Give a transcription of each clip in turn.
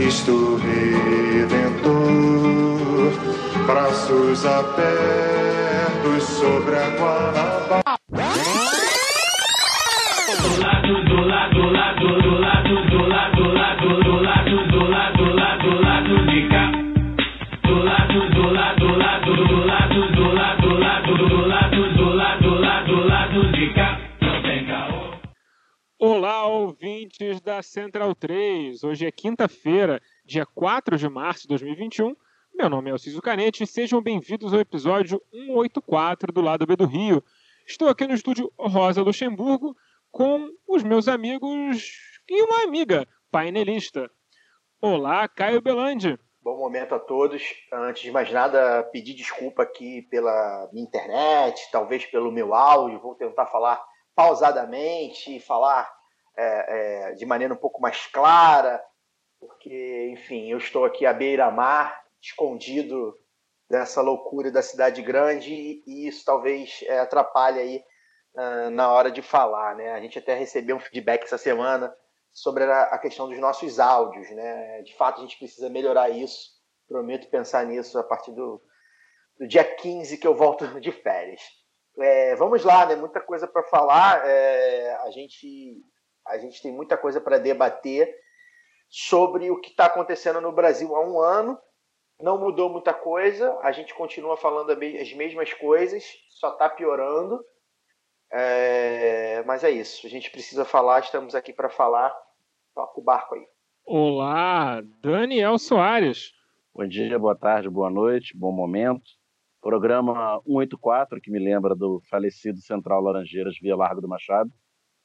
Cristo Redentor, braços abertos sobre a Guanabara. Central 3. Hoje é quinta-feira, dia 4 de março de 2021. Meu nome é Alciso Canete e sejam bem-vindos ao episódio 184 do Lado B do Rio. Estou aqui no estúdio Rosa Luxemburgo com os meus amigos e uma amiga painelista. Olá, Caio Belandi. Bom momento a todos. Antes de mais nada, pedir desculpa aqui pela minha internet, talvez pelo meu áudio. Vou tentar falar pausadamente, falar é, é, de maneira um pouco mais clara, porque, enfim, eu estou aqui à beira-mar, escondido dessa loucura da cidade grande, e isso talvez é, atrapalhe aí ah, na hora de falar, né? A gente até recebeu um feedback essa semana sobre a, a questão dos nossos áudios, né? De fato, a gente precisa melhorar isso. Prometo pensar nisso a partir do, do dia 15 que eu volto de férias. É, vamos lá, né? Muita coisa para falar. É, a gente a gente tem muita coisa para debater sobre o que está acontecendo no Brasil há um ano. Não mudou muita coisa. A gente continua falando as mesmas coisas, só está piorando. É, mas é isso. A gente precisa falar. Estamos aqui para falar. Toca o barco aí. Olá, Daniel Soares. Bom dia, boa tarde, boa noite, bom momento. Programa 184, que me lembra do falecido Central Laranjeiras via Largo do Machado,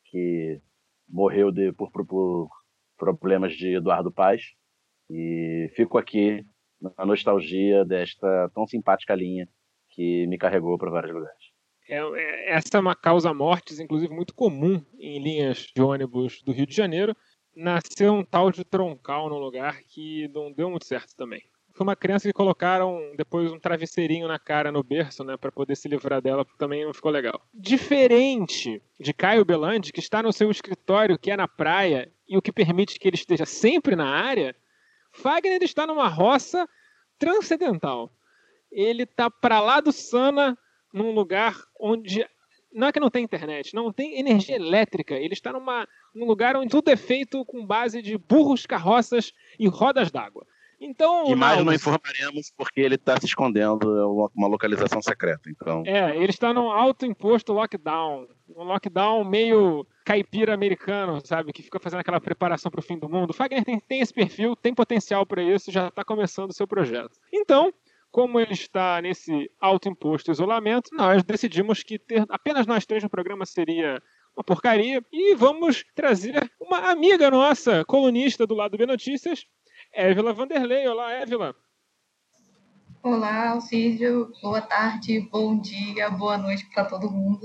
que morreu de, por, por, problemas de Eduardo Paz. E fico aqui na nostalgia desta tão simpática linha que me carregou para vários lugares. É, é- essa é uma causa mortes, inclusive, muito comum em linhas de ônibus do Rio de Janeiro. Nasceu um tal de troncal no lugar que não deu muito certo também. Foi uma criança que colocaram depois um travesseirinho na cara no berço, né, para poder se livrar dela, também não ficou legal. Diferente de Caio Belandi, que está no seu escritório, que é na praia, e o que permite que ele esteja sempre na área, Fagner está numa roça transcendental. Ele está para lá do Sana, num lugar onde não é que não tem internet, não tem energia elétrica. Ele está numa, num lugar onde tudo é feito com base de burros, carroças e rodas d'água. Então, E mais não Naldo, informaremos porque ele está se escondendo é uma, uma localização secreta. Então, É, ele está num alto imposto lockdown. Um lockdown meio caipira americano, sabe? Que fica fazendo aquela preparação para o fim do mundo. O Fagner tem, tem esse perfil, tem potencial para isso, já está começando o seu projeto. Então, como ele está nesse alto imposto isolamento, nós decidimos que ter apenas nós três no programa seria uma porcaria. E vamos trazer uma amiga nossa, colunista do lado B Notícias, Évila Vanderlei. Olá, Évila. Olá, Alcídio. Boa tarde, bom dia, boa noite para todo mundo.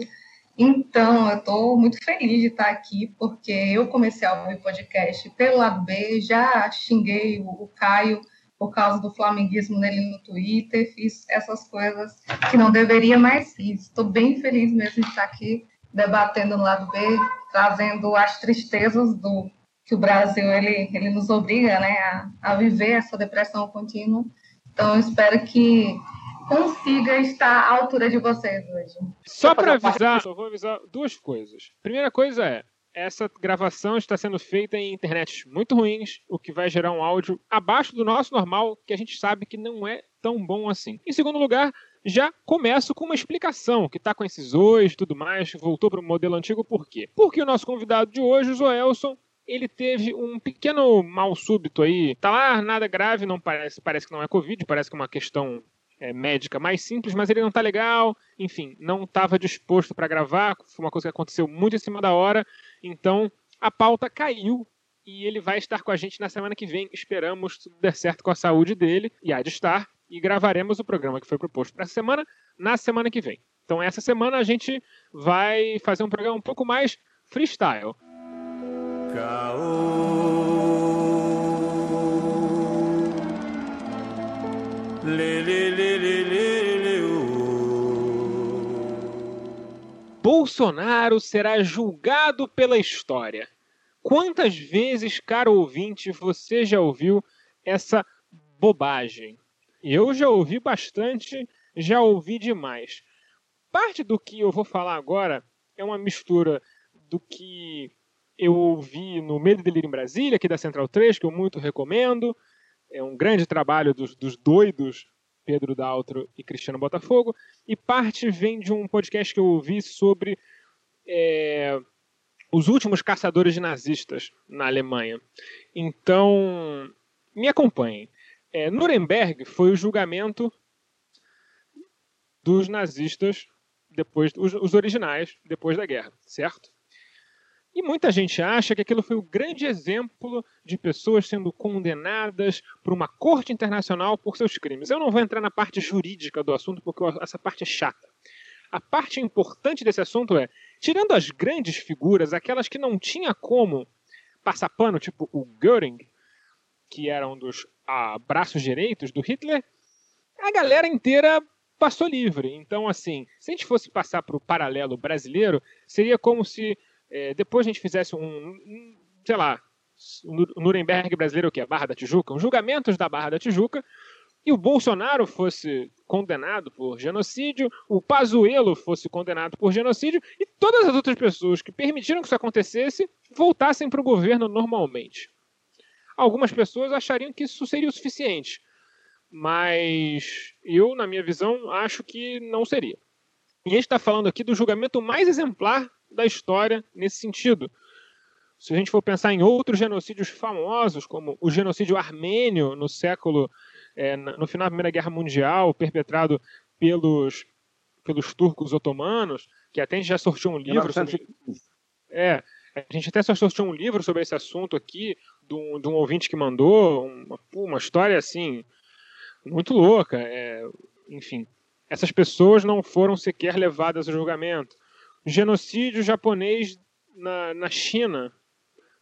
Então, eu estou muito feliz de estar aqui, porque eu comecei a ouvir podcast pelo lado B, já xinguei o, Caio por causa do flamenguismo nele no Twitter, fiz essas coisas que não deveria mais fiz. Estou bem feliz mesmo de estar aqui debatendo no lado B, trazendo as tristezas do que o Brasil ele, ele nos obriga né, a, a viver essa depressão contínua. Então, eu espero que consiga estar à altura de vocês hoje. Só para avisar, só vou avisar duas coisas. Primeira coisa é, essa gravação está sendo feita em internets muito ruins, o que vai gerar um áudio abaixo do nosso normal, que a gente sabe que não é tão bom assim. Em segundo lugar, já começo com uma explicação, que tá com esses ois e tudo mais, voltou para o modelo antigo, por quê? Porque o nosso convidado de hoje, o Zoelson, ele teve um pequeno mal súbito aí. Tá lá, nada grave, não parece, parece que não é Covid, parece que é uma questão é, médica mais simples, mas ele não tá legal, enfim, não estava disposto para gravar, foi uma coisa que aconteceu muito em cima da hora, então a pauta caiu e ele vai estar com a gente na semana que vem. Esperamos tudo der certo com a saúde dele, e há de estar, e gravaremos o programa que foi proposto para essa semana na semana que vem. Então, essa semana a gente vai fazer um programa um pouco mais freestyle. Bolsonaro será julgado pela história. Quantas vezes, caro ouvinte, você já ouviu essa bobagem? Eu já ouvi bastante, já ouvi demais. Parte do que eu vou falar agora é uma mistura do que eu ouvi no Medo e Delírio em Brasília, aqui da Central 3, que eu muito recomendo. É um grande trabalho dos, dos doidos Pedro Daltro e Cristiano Botafogo. E parte vem de um podcast que eu ouvi sobre é, os últimos caçadores de nazistas na Alemanha. Então, me acompanhem. É, Nuremberg foi o julgamento dos nazistas depois os, os originais depois da guerra, certo? E muita gente acha que aquilo foi o grande exemplo de pessoas sendo condenadas por uma corte internacional por seus crimes. Eu não vou entrar na parte jurídica do assunto, porque essa parte é chata. A parte importante desse assunto é, tirando as grandes figuras, aquelas que não tinha como passar pano, tipo o Göring, que era um dos ah, braços direitos do Hitler, a galera inteira passou livre. Então, assim, se a gente fosse passar para o paralelo brasileiro, seria como se é, depois a gente fizesse um, um sei lá, o Nuremberg brasileiro, o que? A Barra da Tijuca? Um julgamentos da Barra da Tijuca, e o Bolsonaro fosse condenado por genocídio, o Pazuello fosse condenado por genocídio, e todas as outras pessoas que permitiram que isso acontecesse voltassem para o governo normalmente. Algumas pessoas achariam que isso seria o suficiente, mas eu, na minha visão, acho que não seria. E a gente está falando aqui do julgamento mais exemplar da história nesse sentido. Se a gente for pensar em outros genocídios famosos, como o genocídio armênio no século, é, no final da Primeira Guerra Mundial, perpetrado pelos, pelos turcos otomanos, que até a gente já sortiu um livro sobre. É, a gente até só sortiu um livro sobre esse assunto aqui, de um, de um ouvinte que mandou, uma, uma história assim, muito louca. É, enfim, essas pessoas não foram sequer levadas a julgamento genocídio japonês na, na China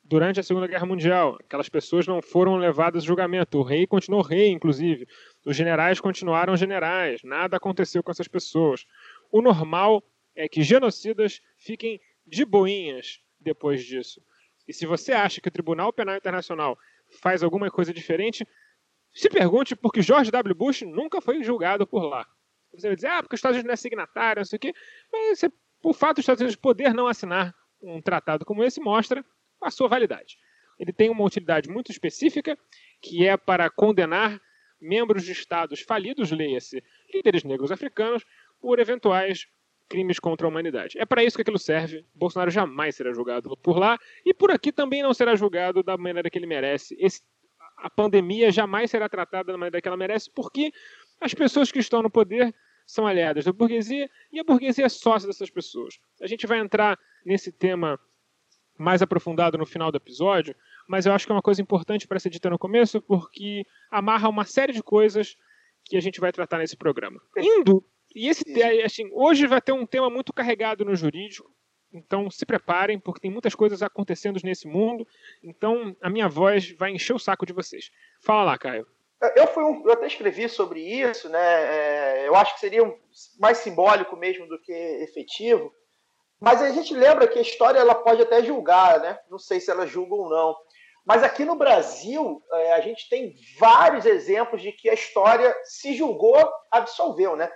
durante a Segunda Guerra Mundial. Aquelas pessoas não foram levadas a julgamento. O rei continuou rei, inclusive. Os generais continuaram generais. Nada aconteceu com essas pessoas. O normal é que genocidas fiquem de boinhas depois disso. E se você acha que o Tribunal Penal Internacional faz alguma coisa diferente, se pergunte por que George W. Bush nunca foi julgado por lá. Você vai dizer, ah, porque os Estados Unidos não é signatário, não sei o quê. Mas você o fato dos Estados Unidos poder não assinar um tratado como esse mostra a sua validade. Ele tem uma utilidade muito específica, que é para condenar membros de estados falidos, leia-se, líderes negros africanos, por eventuais crimes contra a humanidade. É para isso que aquilo serve. Bolsonaro jamais será julgado por lá e por aqui também não será julgado da maneira que ele merece. Esse, a pandemia jamais será tratada da maneira que ela merece, porque as pessoas que estão no poder são aliadas da burguesia e a burguesia é sócia dessas pessoas. A gente vai entrar nesse tema mais aprofundado no final do episódio, mas eu acho que é uma coisa importante para ser dita no começo, porque amarra uma série de coisas que a gente vai tratar nesse programa. Indo, e esse assim, hoje vai ter um tema muito carregado no jurídico, então se preparem, porque tem muitas coisas acontecendo nesse mundo, então a minha voz vai encher o saco de vocês. Fala lá, Caio. Eu, fui um, eu até escrevi sobre isso, né? É, eu acho que seria um, mais simbólico mesmo do que efetivo. Mas a gente lembra que a história ela pode até julgar, né? Não sei se ela julga ou não. Mas aqui no Brasil, é, a gente tem vários exemplos de que a história se julgou, absolveu, né?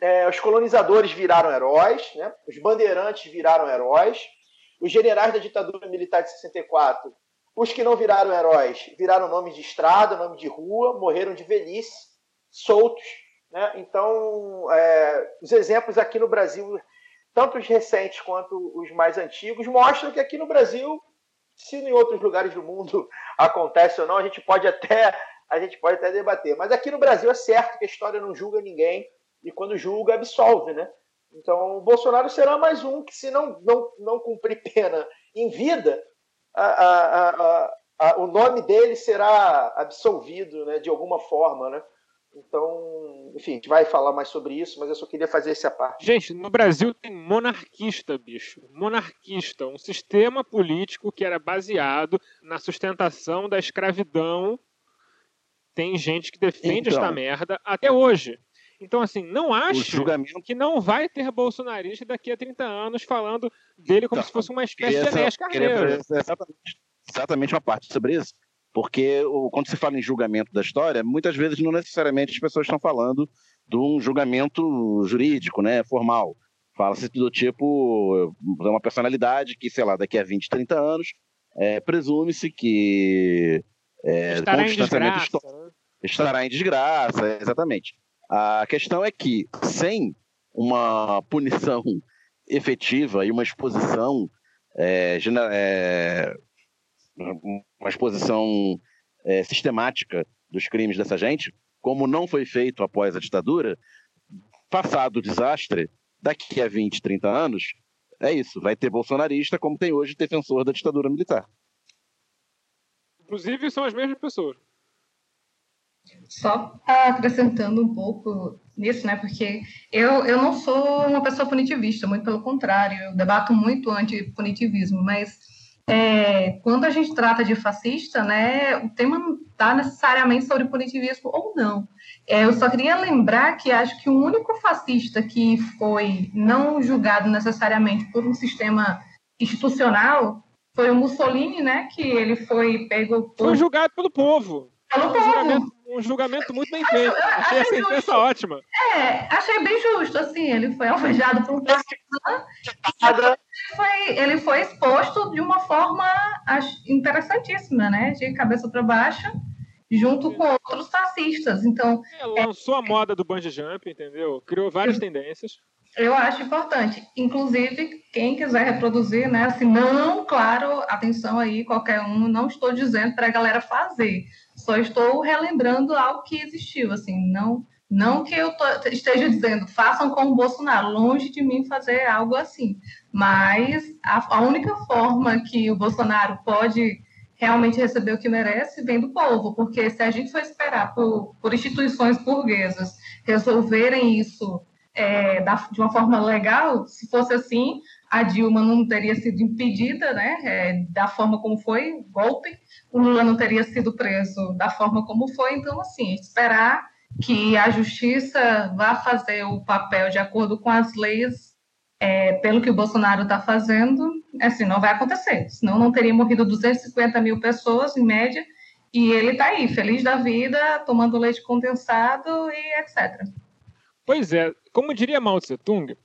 É, os colonizadores viraram heróis, né? os bandeirantes viraram heróis, os generais da ditadura militar de 64 os que não viraram heróis viraram nome de estrada, nome de rua, morreram de velhice, soltos. Né? Então, é, os exemplos aqui no Brasil, tanto os recentes quanto os mais antigos, mostram que aqui no Brasil, se em outros lugares do mundo acontece ou não, a gente pode até a gente pode até debater. Mas aqui no Brasil é certo que a história não julga ninguém e quando julga absolve, né? Então, o Bolsonaro será mais um que, se não, não, não cumprir pena em vida, a, a, a, a, o nome dele será absolvido né, de alguma forma, né? Então, enfim, a gente vai falar mais sobre isso, mas eu só queria fazer essa parte. Gente, no Brasil tem monarquista, bicho. Monarquista, um sistema político que era baseado na sustentação da escravidão. Tem gente que defende Então. esta merda até hoje. Então, assim, não acho julgamento que não vai ter bolsonarista daqui a 30 anos falando dele como Então, se fosse uma espécie de Enéas Carneiro. exatamente, exatamente uma parte sobre isso. Porque o- quando se fala em julgamento da história, muitas vezes não necessariamente as pessoas estão falando de um julgamento jurídico, né, formal. Fala-se do tipo, de uma personalidade que, sei lá, daqui a 20, 30 anos, é, presume-se que é, Estará em desgraça. histórico, né? estará em desgraça, exatamente. A questão é que, sem uma punição efetiva e uma exposição, é, é, uma exposição é, sistemática dos crimes dessa gente, como não foi feito após a ditadura, passado o desastre, daqui a 20, 30 anos, é isso, vai ter bolsonarista como tem hoje defensor da ditadura militar. Inclusive, são as mesmas pessoas. Só acrescentando um pouco nisso, né? Porque eu, eu não sou uma pessoa punitivista, muito pelo contrário, eu debato muito anti-punitivismo, mas é, quando a gente trata de fascista, né, o tema não está necessariamente sobre punitivismo ou não. É, eu só queria lembrar que acho que o único fascista que foi não julgado necessariamente por um sistema institucional foi o Mussolini, né? Que ele foi pego por, Foi julgado pelo povo. pelo povo. Um julgamento muito bem feito. Achei a sentença ótima. É, achei bem justo, assim, ele foi alvejado por um partizan, Nada. foi, ele foi exposto de uma forma interessantíssima, né, de cabeça para baixo, junto com outros fascistas, então É, lançou a moda do bungee jump, entendeu? Criou várias tendências. eu acho importante, inclusive, quem quiser reproduzir, né, assim, não, claro, atenção aí, qualquer um, não estou dizendo para a galera fazer, só estou relembrando algo que existiu, assim, não... Não que eu tô- esteja dizendo, façam como o Bolsonaro, longe de mim fazer algo assim. Mas a, a única forma que o Bolsonaro pode realmente receber o que merece vem do povo, porque se a gente for esperar por, por instituições burguesas resolverem isso é, da- de uma forma legal, se fosse assim, a Dilma não teria sido impedida, né, é, da forma como foi, golpe, o Lula não teria sido preso da forma como foi, então, assim, esperar que a justiça vá fazer o papel de acordo com as leis, é, pelo que o Bolsonaro está fazendo, assim, não vai acontecer. Senão não teria morrido 250 mil pessoas, em média, e ele está aí, feliz da vida, tomando leite condensado e etc. Pois é, como diria Mao Tse Tung,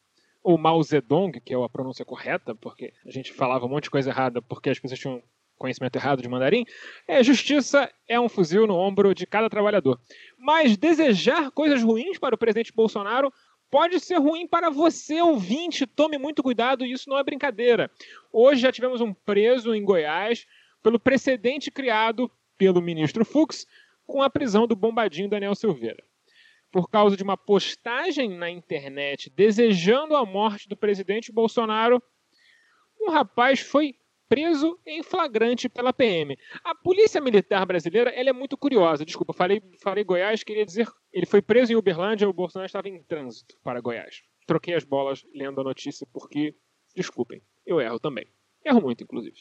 ou Mao Zedong, que é a pronúncia correta, porque a gente falava um monte de coisa errada porque as pessoas tinham conhecimento errado de mandarim, é justiça é um fuzil no ombro de cada trabalhador. Mas desejar coisas ruins para o presidente Bolsonaro pode ser ruim para você, ouvinte. Tome muito cuidado, isso não é brincadeira. Hoje já tivemos um preso em Goiás pelo precedente criado pelo ministro Fux com a prisão do bombadinho Daniel Silveira por causa de uma postagem na internet desejando a morte do presidente Bolsonaro, um rapaz foi preso em flagrante pela PM. A polícia militar brasileira ela é muito curiosa. Desculpa, falei, falei Goiás, queria dizer ele foi preso em Uberlândia, o Bolsonaro estava em trânsito para Goiás. Troquei as bolas lendo a notícia porque, desculpem, eu erro também. Erro muito, inclusive.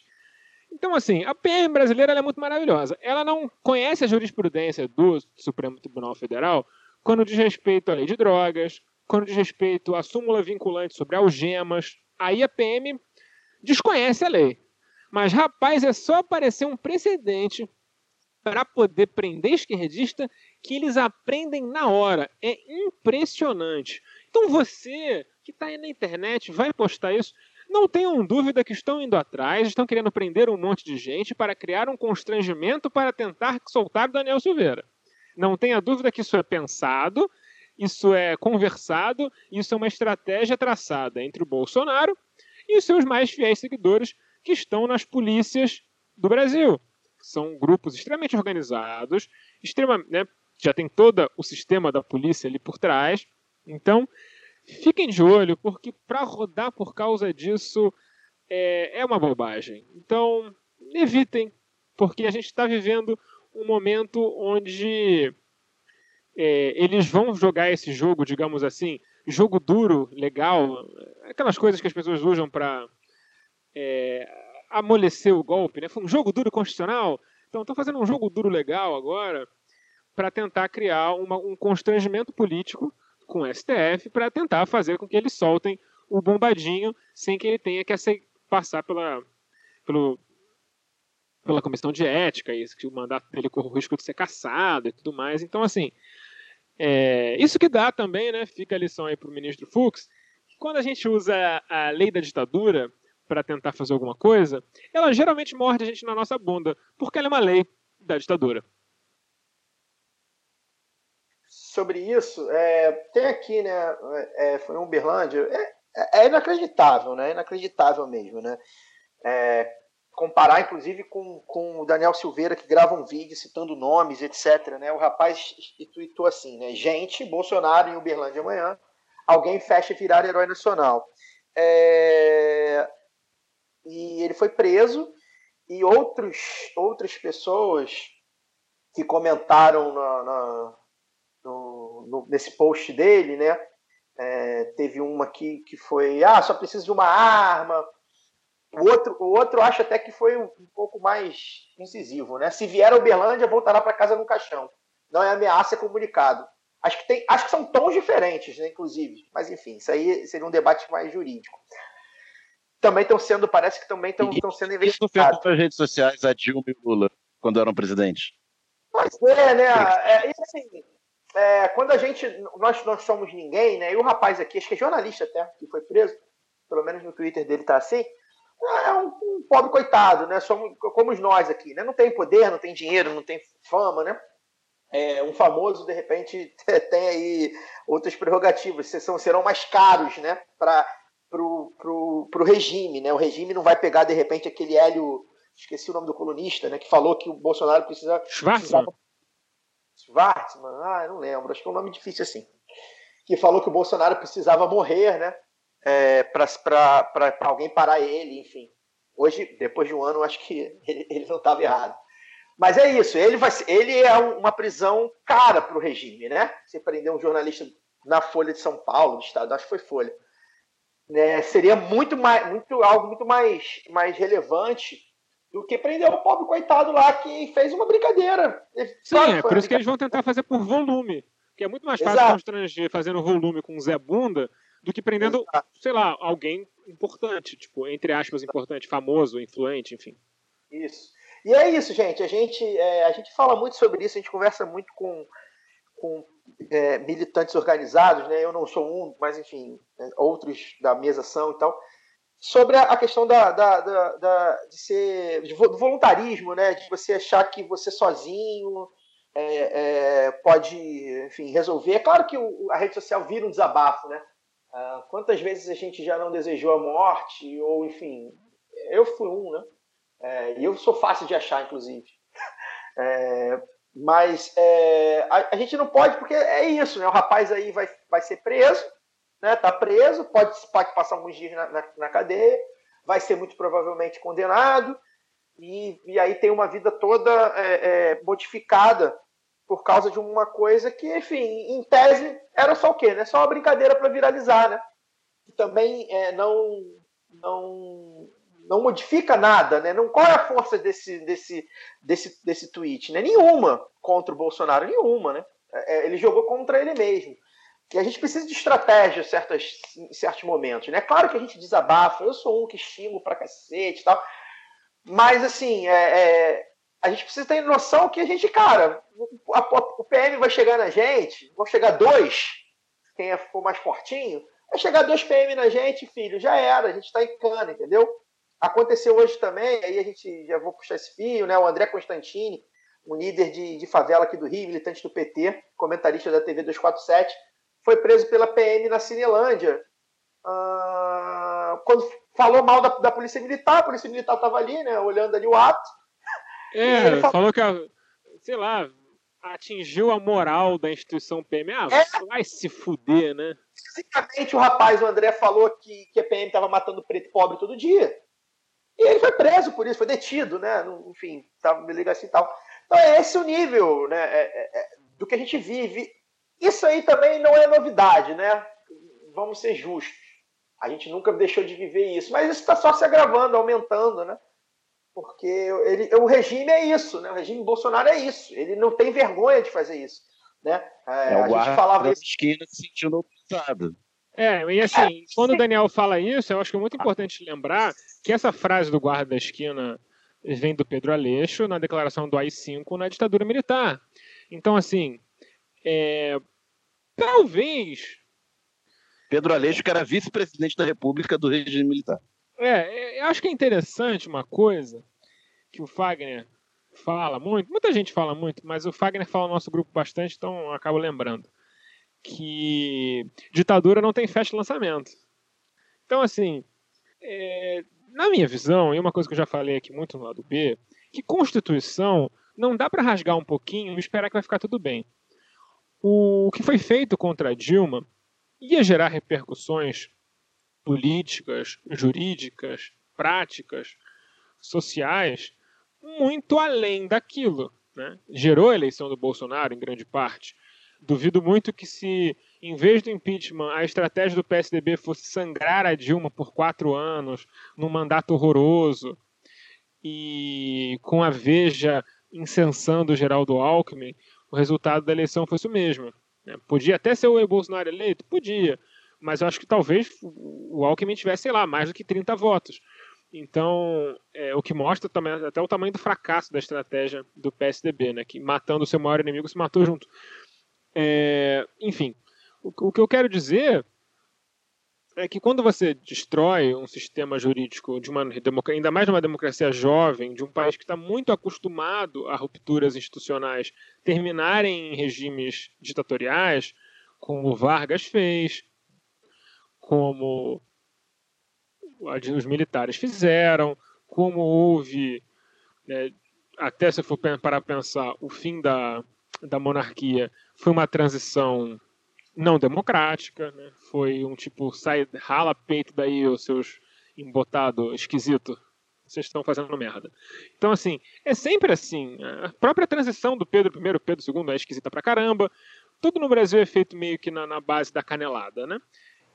Então, assim, a PM brasileira é muito maravilhosa. Ela não conhece a jurisprudência do Supremo Tribunal Federal quando diz respeito à lei de drogas, quando diz respeito à súmula vinculante sobre algemas. Aí a PM desconhece a lei. Mas, rapaz, é só aparecer um precedente para poder prender esquerdista que eles aprendem na hora. É impressionante. Então você que está aí na internet vai postar isso. Não tenham dúvida que estão indo atrás, estão querendo prender um monte de gente para criar um constrangimento para tentar soltar Daniel Silveira. Não tenha dúvida que isso é pensado, isso é conversado, isso é uma estratégia traçada entre o Bolsonaro e os seus mais fiéis seguidores que estão nas polícias do Brasil. São grupos extremamente organizados, né, já tem todo o sistema da polícia ali por trás. Então, fiquem de olho, porque para rodar por causa disso é, é uma bobagem. Então, evitem, porque a gente está vivendo um momento onde é, eles vão jogar esse jogo, digamos assim, jogo duro, legal, aquelas coisas que as pessoas usam para é, o golpe, né? Foi um jogo duro constitucional, então estão fazendo um jogo duro legal agora para tentar criar uma, um constrangimento político com o STF para tentar fazer com que eles soltem o bombadinho sem que ele tenha que passar pela, pelo, pela comissão de ética, isso que o mandato dele corre o risco de ser cassado e tudo mais. Então, assim, é, isso que dá também, né? Fica a lição aí para o ministro Fux. Quando a gente usa a lei da ditadura para tentar fazer alguma coisa, ela geralmente morde a gente na nossa bunda, porque ela é uma lei da ditadura. Sobre isso, é, tem aqui, né? É, foi em Uberlândia. É, é, inacreditável, né? É inacreditável mesmo, né? É, comparar, inclusive, com, com o Daniel Silveira, que grava um vídeo citando nomes, etc. Né? O rapaz tweetou assim, né? Gente, Bolsonaro em Uberlândia amanhã, alguém fecha virar herói nacional. É... E ele foi preso, e outros, outras pessoas que comentaram na, na no, no, nesse post dele, né? É, teve uma aqui que foi, ah, só precisa de uma arma, o outro, o outro acho até que foi um, um pouco mais incisivo, né? Se vier a Uberlândia, voltará para casa no caixão. Não é ameaça, é comunicado. Acho que, tem, acho que são tons diferentes, né, inclusive. Mas enfim, isso aí seria um debate mais jurídico. Também estão sendo, parece que também estão sendo investigados. nas redes sociais a Dilma e o Lula quando eram presidentes. Pois é, né? É, e assim, é, quando a gente. Nós não somos ninguém, né? E o rapaz aqui, acho que é jornalista até, que foi preso, pelo menos no Twitter dele tá assim é um, um, pobre coitado, né? Somos como nós aqui, né? Não tem poder, não tem dinheiro, não tem fama, né? É, um famoso, de repente, tem aí outras prerrogativas, serão mais caros, né? Para pro, pro, pro regime, né? O regime não vai pegar, de repente, aquele Hélio, esqueci o nome do colunista, né? Que falou que o Bolsonaro precisa... Schwarzman. Schwarzman, ah, não lembro, acho que é um nome difícil assim. Que falou que o Bolsonaro precisava morrer, né? é, para alguém parar ele, enfim. Hoje, depois de um ano, acho que ele, ele não estava errado. Mas é isso, ele, vai, ele é uma prisão cara para o regime, né? Você prender um jornalista na Folha de São Paulo, do Estado, acho que foi Folha. Né? Seria muito mais, muito, algo muito mais, mais relevante do que prender o pobre coitado lá que fez uma brincadeira. Sim, é por isso que eles vão tentar fazer por volume. Que é muito mais fácil constranger fazendo volume com Zé Bunda do que prendendo, Exato. sei lá, alguém importante, tipo, entre aspas, importante, famoso, influente, enfim. Isso. E é isso, gente. A gente, é, a gente fala muito sobre isso, a gente conversa muito com, com é, militantes organizados, né? Eu não sou um, mas enfim, é, outros da mesa são e tal. Sobre a questão da, da, da, da de ser do voluntarismo, né? De você achar que você sozinho é, é, pode, enfim, resolver. É claro que o, a rede social vira um desabafo, né? Ah, quantas vezes a gente já não desejou a morte, ou enfim, eu fui um, né? É, e eu sou fácil de achar, inclusive. É, mas é, a, a, gente não pode, porque é isso, né? O rapaz aí vai, vai ser preso, né? Tá preso, pode, pode passar alguns dias na, na, na cadeia, vai ser muito provavelmente condenado, e, e aí tem uma vida toda é, é, modificada por causa de uma coisa que, enfim, em tese era só o quê? Né? Só uma brincadeira para viralizar, né? Que também é, não, não, não modifica nada, né? Não, qual é a força desse, desse, desse, desse tweet? Né? Nenhuma contra o Bolsonaro, nenhuma, né? É, é ele jogou contra ele mesmo. E a gente precisa de estratégia em, certas, em certos momentos, né? Claro que a gente desabafa, eu sou um que xingo pra cacete e tal, mas assim, é, é a gente precisa ter noção que a gente, cara, a, a, o PM vai chegar na gente, vão chegar dois, quem é, for mais fortinho, vai chegar dois PM na gente, filho, já era, a gente está em cana, entendeu? Aconteceu hoje também, aí a gente já vou puxar esse fio, né? O André Constantini, um líder de, de favela aqui do Rio, militante do PT, comentarista da TV 247, foi preso pela PM na Cinelândia. Ah, quando falou mal da, da Polícia Militar, a Polícia Militar estava ali, né, olhando ali o ato, é, falou... falou que, sei lá, atingiu a moral da instituição PM. Ah, é. vai se fuder, né? Basicamente, o rapaz, o André, falou que, que a PM estava matando preto pobre todo dia. E ele foi preso por isso, foi detido, né? Enfim, estava me liga assim e tal. Então é esse o nível né, é, é, é, do que a gente vive. Isso aí também não é novidade, né? Vamos ser justos. A gente nunca deixou de viver isso, mas isso está só se agravando, aumentando, né? Porque ele, o regime é isso, né? O regime Bolsonaro é isso. Ele não tem vergonha de fazer isso, né? É, é a gente falava isso. esquina se sentindo obrigado. É, e assim, é, quando o Daniel fala isso, eu acho que é muito importante lembrar que essa frase do guarda da esquina vem do Pedro Aleixo na declaração do AI-5 na ditadura militar. Então, assim, é, talvez. Pedro Aleixo, que era vice-presidente da República do regime militar. É, eu acho que é interessante uma coisa que o Fagner fala muito, muita gente fala muito, mas o Fagner fala no nosso grupo bastante, então eu acabo lembrando que ditadura não tem festa de lançamento. Então, assim, é, na minha visão, e uma coisa que eu já falei aqui muito no lado B, que Constituição não dá para rasgar um pouquinho e esperar que vai ficar tudo bem. O que foi feito contra Dilma ia gerar repercussões políticas, jurídicas, práticas, sociais, muito além daquilo. Né? Gerou a eleição do Bolsonaro, em grande parte. Duvido muito que se, em vez do impeachment, a estratégia do PSDB fosse sangrar a Dilma por quatro anos, num mandato horroroso, e com a Veja incensando Geraldo Alckmin, o resultado da eleição fosse o mesmo. Né? Podia até ser o Bolsonaro eleito? Podia. Mas eu acho que talvez o Alckmin tivesse, sei lá, mais do que 30 votos. Então, é, o que mostra também até o tamanho do fracasso da estratégia do PSDB, né? Que matando o seu maior inimigo se matou junto. É, enfim, o, o, que eu quero dizer é que quando você destrói um sistema jurídico de uma ainda mais de uma democracia jovem, de um país que está muito acostumado a rupturas institucionais terminarem em regimes ditatoriais, como Vargas fez, como os militares fizeram, como houve, né, até se for para pensar, o fim da, da monarquia foi uma transição não democrática, né? foi um tipo, sai, rala peito daí os seus embotado esquisito, vocês estão fazendo merda. Então, assim, é sempre assim. A própria transição do Pedro I, Pedro II é esquisita pra caramba. Tudo no Brasil é feito meio que na, na base da canelada, né?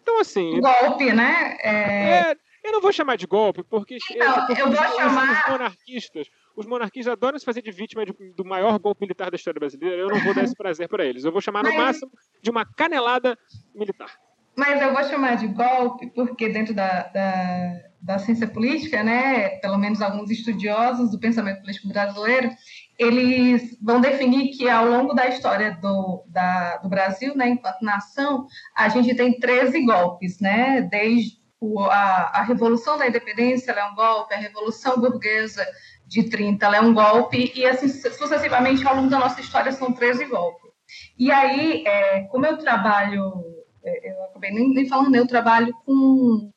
Então, assim. Golpe, né? É... é eu não vou chamar de golpe, porque, porque eu vou chamar... os monarquistas os monarquistas adoram se fazer de vítima de, do maior golpe militar da história brasileira. Eu não vou dar esse prazer para eles. Eu vou chamar no Mas... máximo de uma canelada militar. Mas eu vou chamar de golpe porque dentro da, da, da ciência política, né, pelo menos alguns estudiosos do pensamento político brasileiro, eles vão definir que ao longo da história do, da, do Brasil, né, enquanto nação, a gente tem 13 golpes, né, desde o, a, a Revolução da Independência é um golpe, a Revolução Burguesa de 30 ela é um golpe, e assim sucessivamente ao longo da nossa história são 13 golpes. E aí, é, como eu trabalho, é, eu acabei nem, nem falando, eu trabalho com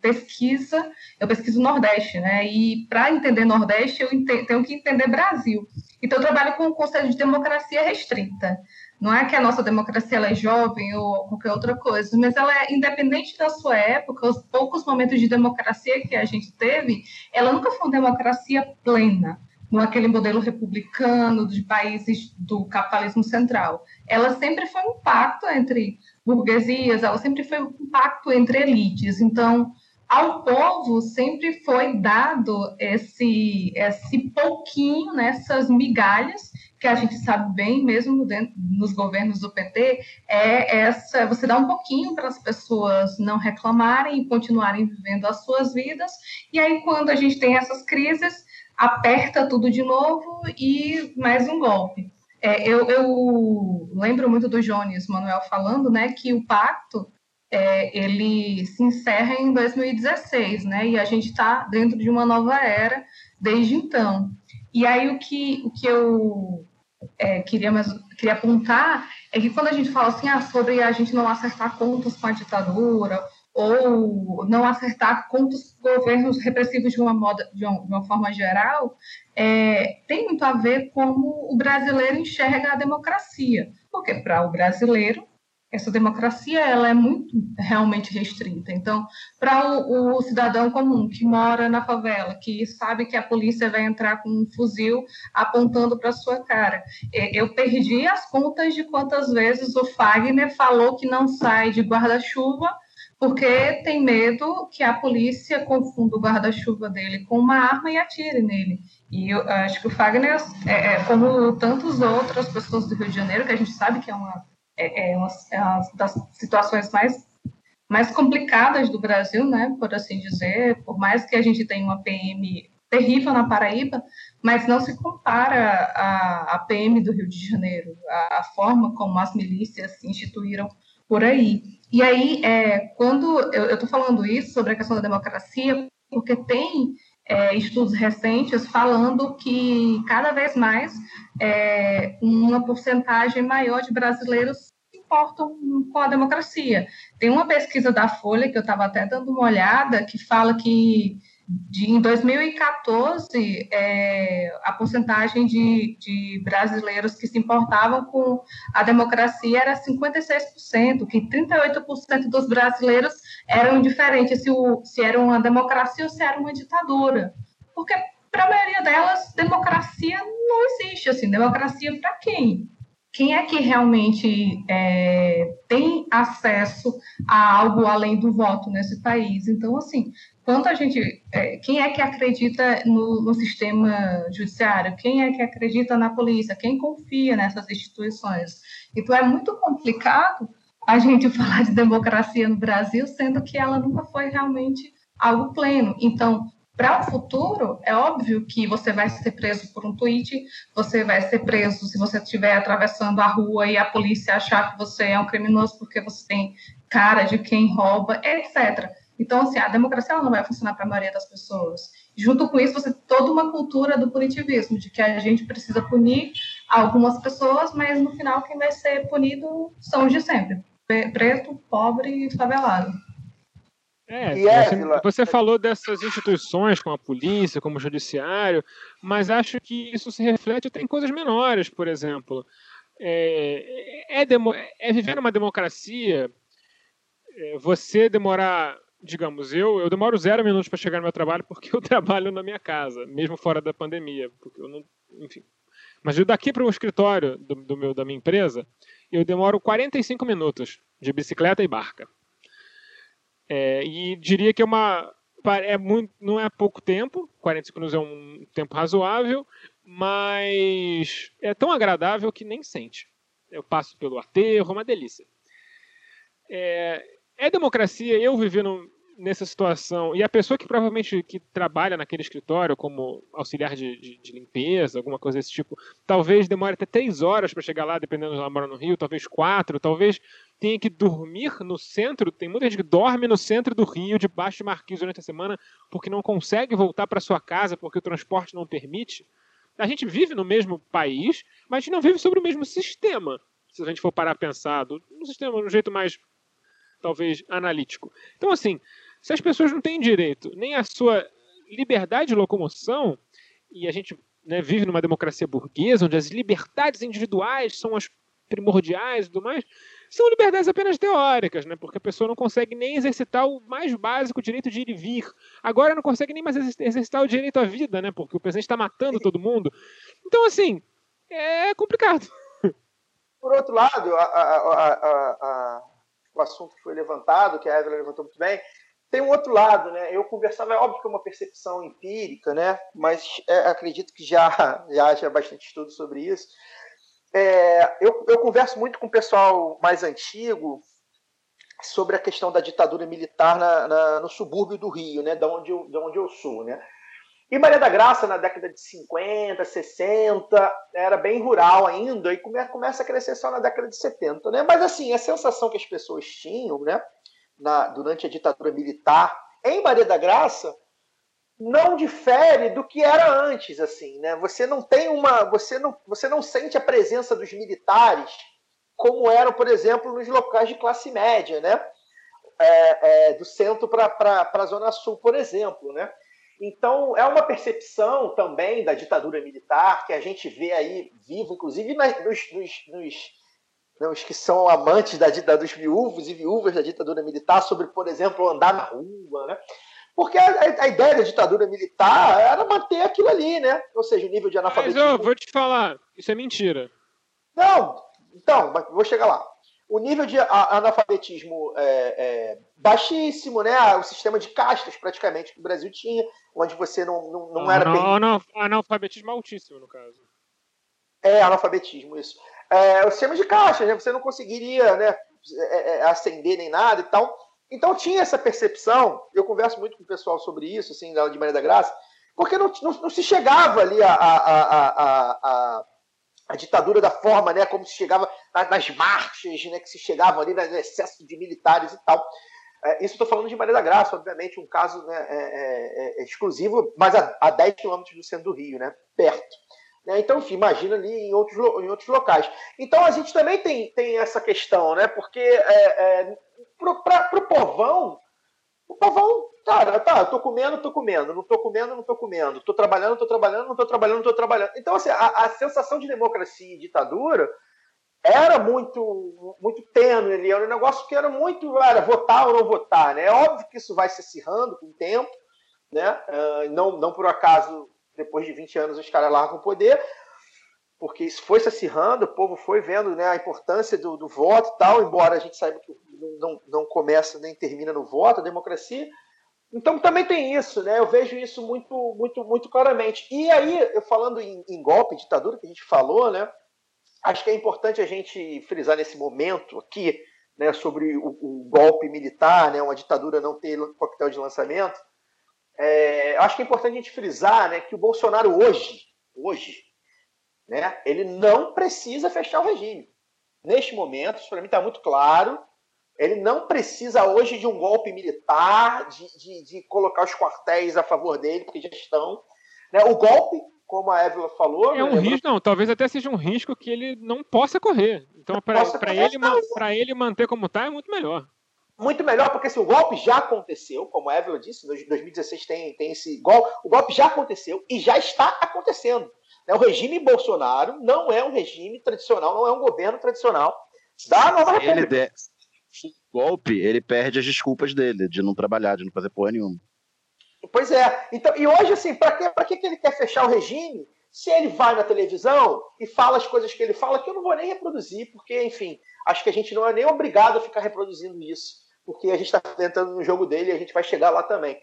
pesquisa, eu pesquiso Nordeste, né? E para entender Nordeste, eu tenho que entender Brasil. Então, eu trabalho com o conceito de democracia restrita. Não é que a nossa democracia é jovem ou qualquer outra coisa, mas ela é independente da sua época, os poucos momentos de democracia que a gente teve, ela nunca foi uma democracia plena, não aquele modelo republicano de países do capitalismo central. Ela sempre foi um pacto entre burguesias, ela sempre foi um pacto entre elites. Então, ao povo sempre foi dado esse, esse pouquinho, nessas migalhas, que a gente sabe bem, mesmo dentro, nos governos do PT, é essa, você dá um pouquinho para as pessoas não reclamarem e continuarem vivendo as suas vidas, e aí quando a gente tem essas crises, aperta tudo de novo e mais um golpe. É, eu, eu, lembro muito do Jones Manuel falando né, que o pacto é, ele se encerra em 2016, né? E a gente está dentro de uma nova era desde então. E aí o que, o que eu é, queria, mas, queria apontar é que quando a gente fala assim ah, sobre a gente não acertar contas com a ditadura ou não acertar contas com governos repressivos de uma, moda, de uma, de uma forma geral, é, tem muito a ver como o brasileiro enxerga a democracia. Porque para o brasileiro, essa democracia ela é muito realmente restrita. Então, para o, o, cidadão comum que mora na favela, que sabe que a polícia vai entrar com um fuzil apontando para sua cara, eu perdi as contas de quantas vezes o Fagner falou que não sai de guarda-chuva porque tem medo que a polícia confunda o guarda-chuva dele com uma arma e atire nele. E eu acho que o Fagner, é, é, como tantas outras pessoas do Rio de Janeiro, que a gente sabe que é uma é, é, é uma das situações mais, mais complicadas do Brasil, né, por assim dizer, por mais que a gente tenha uma PM terrível na Paraíba, mas não se compara a, a PM do Rio de Janeiro, a, a forma como as milícias se instituíram por aí. E aí, é, quando eu estou falando isso sobre a questão da democracia, porque tem é, estudos recentes falando que cada vez mais é, uma porcentagem maior de brasileiros se importam com a democracia. Tem uma pesquisa da Folha, que eu estava até dando uma olhada, que fala que de, em 2014, é, a porcentagem de, de, brasileiros que se importavam com a democracia era 56%, que 38% dos brasileiros eram indiferentes se, o, se era uma democracia ou se era uma ditadura. Porque, para a maioria delas, democracia não existe. Assim, democracia para quem? quem é que realmente é, tem acesso a algo além do voto nesse país. Então, assim, quanto a gente, é, quem é que acredita no, no, sistema judiciário? Quem é que acredita na polícia? Quem confia nessas instituições? Então, é muito complicado a gente falar de democracia no Brasil, sendo que ela nunca foi realmente algo pleno. Então, para o futuro, é óbvio que você vai ser preso por um tweet, você vai ser preso se você estiver atravessando a rua e a polícia achar que você é um criminoso porque você tem cara de quem rouba, etc. Então, assim, a democracia ela não vai funcionar para a maioria das pessoas. Junto com isso, você tem toda uma cultura do punitivismo, de que a gente precisa punir algumas pessoas, mas no final quem vai ser punido são os de sempre: preto, pobre e favelado. É, você, você, falou dessas instituições como a polícia, como o judiciário, mas acho que isso se reflete até em coisas menores, por exemplo. É, é, demo, é viver numa democracia, é, você demorar, digamos, eu, eu demoro zero minutos para chegar no meu trabalho porque eu trabalho na minha casa, mesmo fora da pandemia, porque eu não, enfim. Mas eu daqui para o escritório do, do meu, da minha empresa, eu demoro 45 minutos de bicicleta e barca. É, e diria que é uma. É muito, não é pouco tempo, 45 minutos é um tempo razoável, mas é tão agradável que nem sente. Eu passo pelo aterro, uma delícia. É, é democracia eu viver no, nessa situação, e a pessoa que provavelmente que trabalha naquele escritório como auxiliar de, de, de limpeza, alguma coisa desse tipo, talvez demore até três horas para chegar lá, dependendo de ela mora no Rio, talvez quatro, talvez tenha que dormir no centro. Tem muita gente que dorme no centro do Rio, debaixo de marquise durante a semana, porque não consegue voltar para sua casa porque o transporte não permite. A gente vive no mesmo país, mas a gente não vive sobre o mesmo sistema. Se a gente for parar a pensar, no sistema, no jeito mais talvez analítico. Então, assim, se as pessoas não têm direito nem à sua liberdade de locomoção, e a gente né, vive numa democracia burguesa, onde as liberdades individuais são as primordiais e tudo mais, são liberdades apenas teóricas, né? Porque a pessoa não consegue nem exercitar o mais básico direito de ir e vir. Agora não consegue nem mais exercitar o direito à vida, né? Porque o presidente está matando todo mundo. Então, assim, é complicado. Por outro lado, a, a, a, o assunto que foi levantado, que a Evelyn levantou muito bem, tem um outro lado, né? Eu conversava, é óbvio que é uma percepção empírica, né? Mas é, acredito que já, já haja bastante estudo sobre isso. É, eu, eu converso muito com o pessoal mais antigo sobre a questão da ditadura militar na, na, no subúrbio do Rio, né? Da onde eu, da onde eu sou, né? E Maria da Graça, na década de 50, 60, era bem rural ainda, e come, começa a crescer só na década de 70, né? Mas assim, a sensação que as pessoas tinham, né? na, durante a ditadura militar em Maria da Graça não difere do que era antes, assim, né? Você não tem uma, você não, você não sente a presença dos militares como eram, por exemplo, nos locais de classe média, né? É, é, do centro para a zona sul, por exemplo, né? Então é uma percepção também da ditadura militar que a gente vê aí vivo, inclusive nos, nos, nos né, os que são amantes da ditadura, dos viúvos e viúvas da ditadura militar, sobre, por exemplo, andar na rua, né? Porque a, a, ideia da ditadura militar era manter aquilo ali, né? Ou seja, o nível de analfabetismo. Mas eu vou te falar, isso é mentira. Não, então, vou chegar lá. O nível de analfabetismo é, é, baixíssimo, né? O sistema de castas, praticamente, que o Brasil tinha, onde você não, não, não era. Não, não, analfabetismo altíssimo, no caso. É, analfabetismo, isso. É, o sistema de castas, né? Você não conseguiria né, é, é, ascender nem nada e tal. Então tinha essa percepção, eu converso muito com o pessoal sobre isso, assim, de Maria da Graça, porque não, não, não se chegava ali a, a, a, a, a ditadura da forma, né, como se chegava nas marchas, né, que se chegavam ali no excesso de militares e tal. É, isso estou falando de Maria da Graça, obviamente, um caso né, é, é, é exclusivo, mas a, a 10 quilômetros do centro do Rio, né, perto. Né? Então, enfim, imagina ali em outros, em outros locais. Então, a gente também tem, tem essa questão, né? Porque é, é, para o povão, o povão, cara, tá, tô comendo, tô comendo, não tô comendo, não tô comendo, tô trabalhando, tô trabalhando, não tô trabalhando, não tô trabalhando. Então, assim, a, a sensação de democracia e ditadura era muito muito tênue ali, era um negócio que era muito, era votar ou não votar, né? É óbvio que isso vai se acirrando com o tempo, né? Uh, não, não por acaso depois de 20 anos os caras largam o poder, porque isso foi se acirrando, o povo foi vendo né, a importância do, do voto e tal, embora a gente saiba que não, não começa nem termina no voto, a democracia. Então também tem isso, né? Eu vejo isso muito, muito, muito claramente. E aí, eu falando em, em golpe, ditadura, que a gente falou, né? Acho que é importante a gente frisar nesse momento aqui, né, sobre o, o golpe militar, né, uma ditadura não ter coquetel de lançamento, é, acho que é importante a gente frisar né, que o Bolsonaro hoje, hoje, né, ele não precisa fechar o regime. Neste momento, isso para mim está muito claro, ele não precisa hoje de um golpe militar, de, de, de, colocar os quartéis a favor dele, porque já estão. Né? O golpe, como a Évila falou. É um risco, não, talvez até seja um risco que ele não possa correr. Então, para ele, ele manter como está, é muito melhor muito melhor, porque assim, o golpe já aconteceu, como a Evelyn disse, em 2016 tem, tem esse golpe, o golpe já aconteceu e já está acontecendo. Né? O regime Bolsonaro não é um regime tradicional, não é um governo tradicional da nova república. Ele der golpe, ele perde as desculpas dele de não trabalhar, de não fazer porra nenhuma. Pois é. Então, e hoje, assim, para que, que ele quer fechar o regime se ele vai na televisão e fala as coisas que ele fala, que eu não vou nem reproduzir, porque, enfim, acho que a gente não é nem obrigado a ficar reproduzindo isso porque a gente está tentando no jogo dele e a gente vai chegar lá também.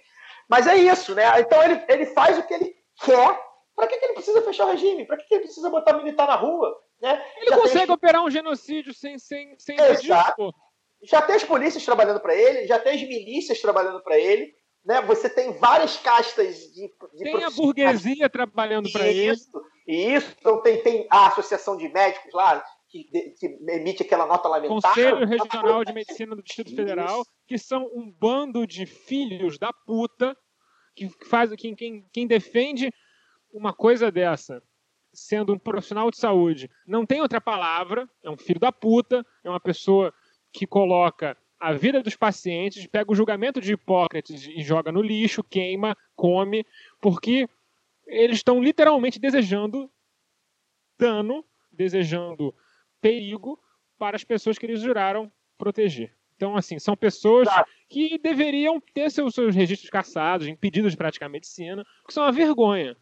Mas é isso, né? Então ele, ele faz o que ele quer. Para que, que ele precisa fechar o regime? Para que, que ele precisa botar militar na rua? Né? Ele Já consegue tem... operar um genocídio sem, sem, sem Exato. Já tem as polícias trabalhando para ele, já tem as milícias trabalhando para ele. Né? Você tem várias castas de. de tem a burguesia trabalhando para ele. Isso, então tem, tem a associação de médicos lá, que, que, emite aquela nota lamentável. Conselho Regional de Medicina do Distrito Isso. Federal, que são um bando de filhos da puta que faz quem, quem, quem defende uma coisa dessa, sendo um profissional de saúde, não tem outra palavra, é um filho da puta, é uma pessoa que coloca a vida dos pacientes, pega o julgamento de Hipócrates e joga no lixo, queima, come, porque eles estão literalmente desejando dano, desejando perigo para as pessoas que eles juraram proteger. Então, assim, são pessoas que deveriam ter seus, seus registros caçados, impedidos de praticar medicina, que são uma vergonha.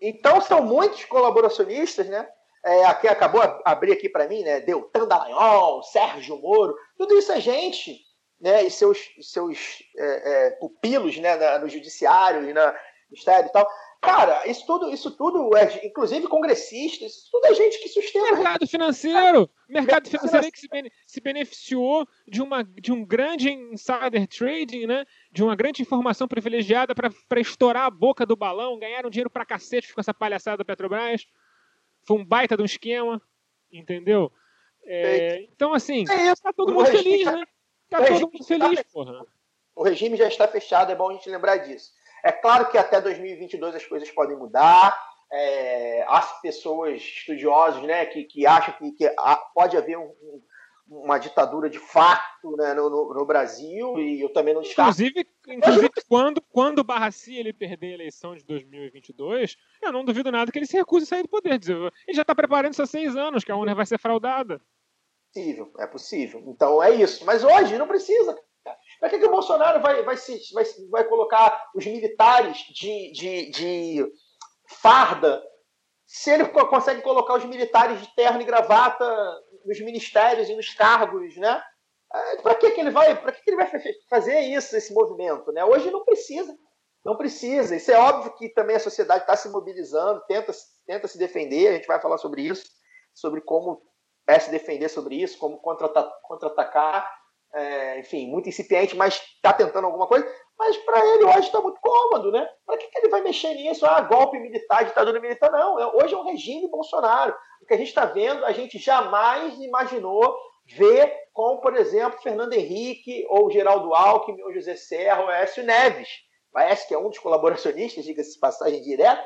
Então, são muitos colaboracionistas, né? É, aqui acabou de abrir aqui para mim, né? Deltan Dallagnol, Sérgio Moro, tudo isso é gente, né? E seus, seus é, é, pupilos, né? no judiciário e na ministério e tal. Cara, isso tudo, isso tudo é, inclusive congressistas, isso tudo é gente que sustenta. Mercado financeiro! Mercado financeiro que se, se beneficiou de, uma, de um grande insider trading, né? De uma grande informação privilegiada para estourar a boca do balão, ganharam dinheiro pra cacete com essa palhaçada da Petrobras. Foi um baita de um esquema, entendeu? É, então, assim, é tá todo mundo feliz, né? Tá todo mundo feliz, porra. O regime já está fechado, é bom a gente lembrar disso. É claro que até 2022 as coisas podem mudar. É, há pessoas estudiosos né, que, que acham que, que pode haver um, uma ditadura de fato né, no, no, no, Brasil e eu também não descarto. Inclusive, inclusive quando, quando o Barraci ele perder a eleição de 2022, eu não duvido nada que ele se recuse a sair do poder. Ele já está preparando isso há seis anos, que a UNER vai ser fraudada. possível, é possível. Então é isso. Mas hoje não precisa. Para que, que o Bolsonaro vai, vai, se, vai, vai colocar os militares de, de, de farda se ele consegue colocar os militares de terno e gravata nos ministérios e nos cargos, né? É, para que, que ele vai, para que, que ele vai fazer isso, esse movimento, né? Hoje não precisa, não precisa. Isso é óbvio que também a sociedade está se mobilizando, tenta, tenta se defender. A gente vai falar sobre isso, sobre como é se defender sobre isso, como contra-atacar é, enfim, muito incipiente, mas está tentando alguma coisa. Mas para ele hoje está muito cômodo, né? Para que, que, ele vai mexer nisso? Ah, golpe militar, ditadura militar. Não, é, hoje é um regime Bolsonaro. O que a gente está vendo, a gente jamais imaginou ver com, por exemplo, Fernando Henrique, ou Geraldo Alckmin, ou José Serra, ou Écio Neves. Parece que é um dos colaboracionistas, diga-se passagem direta,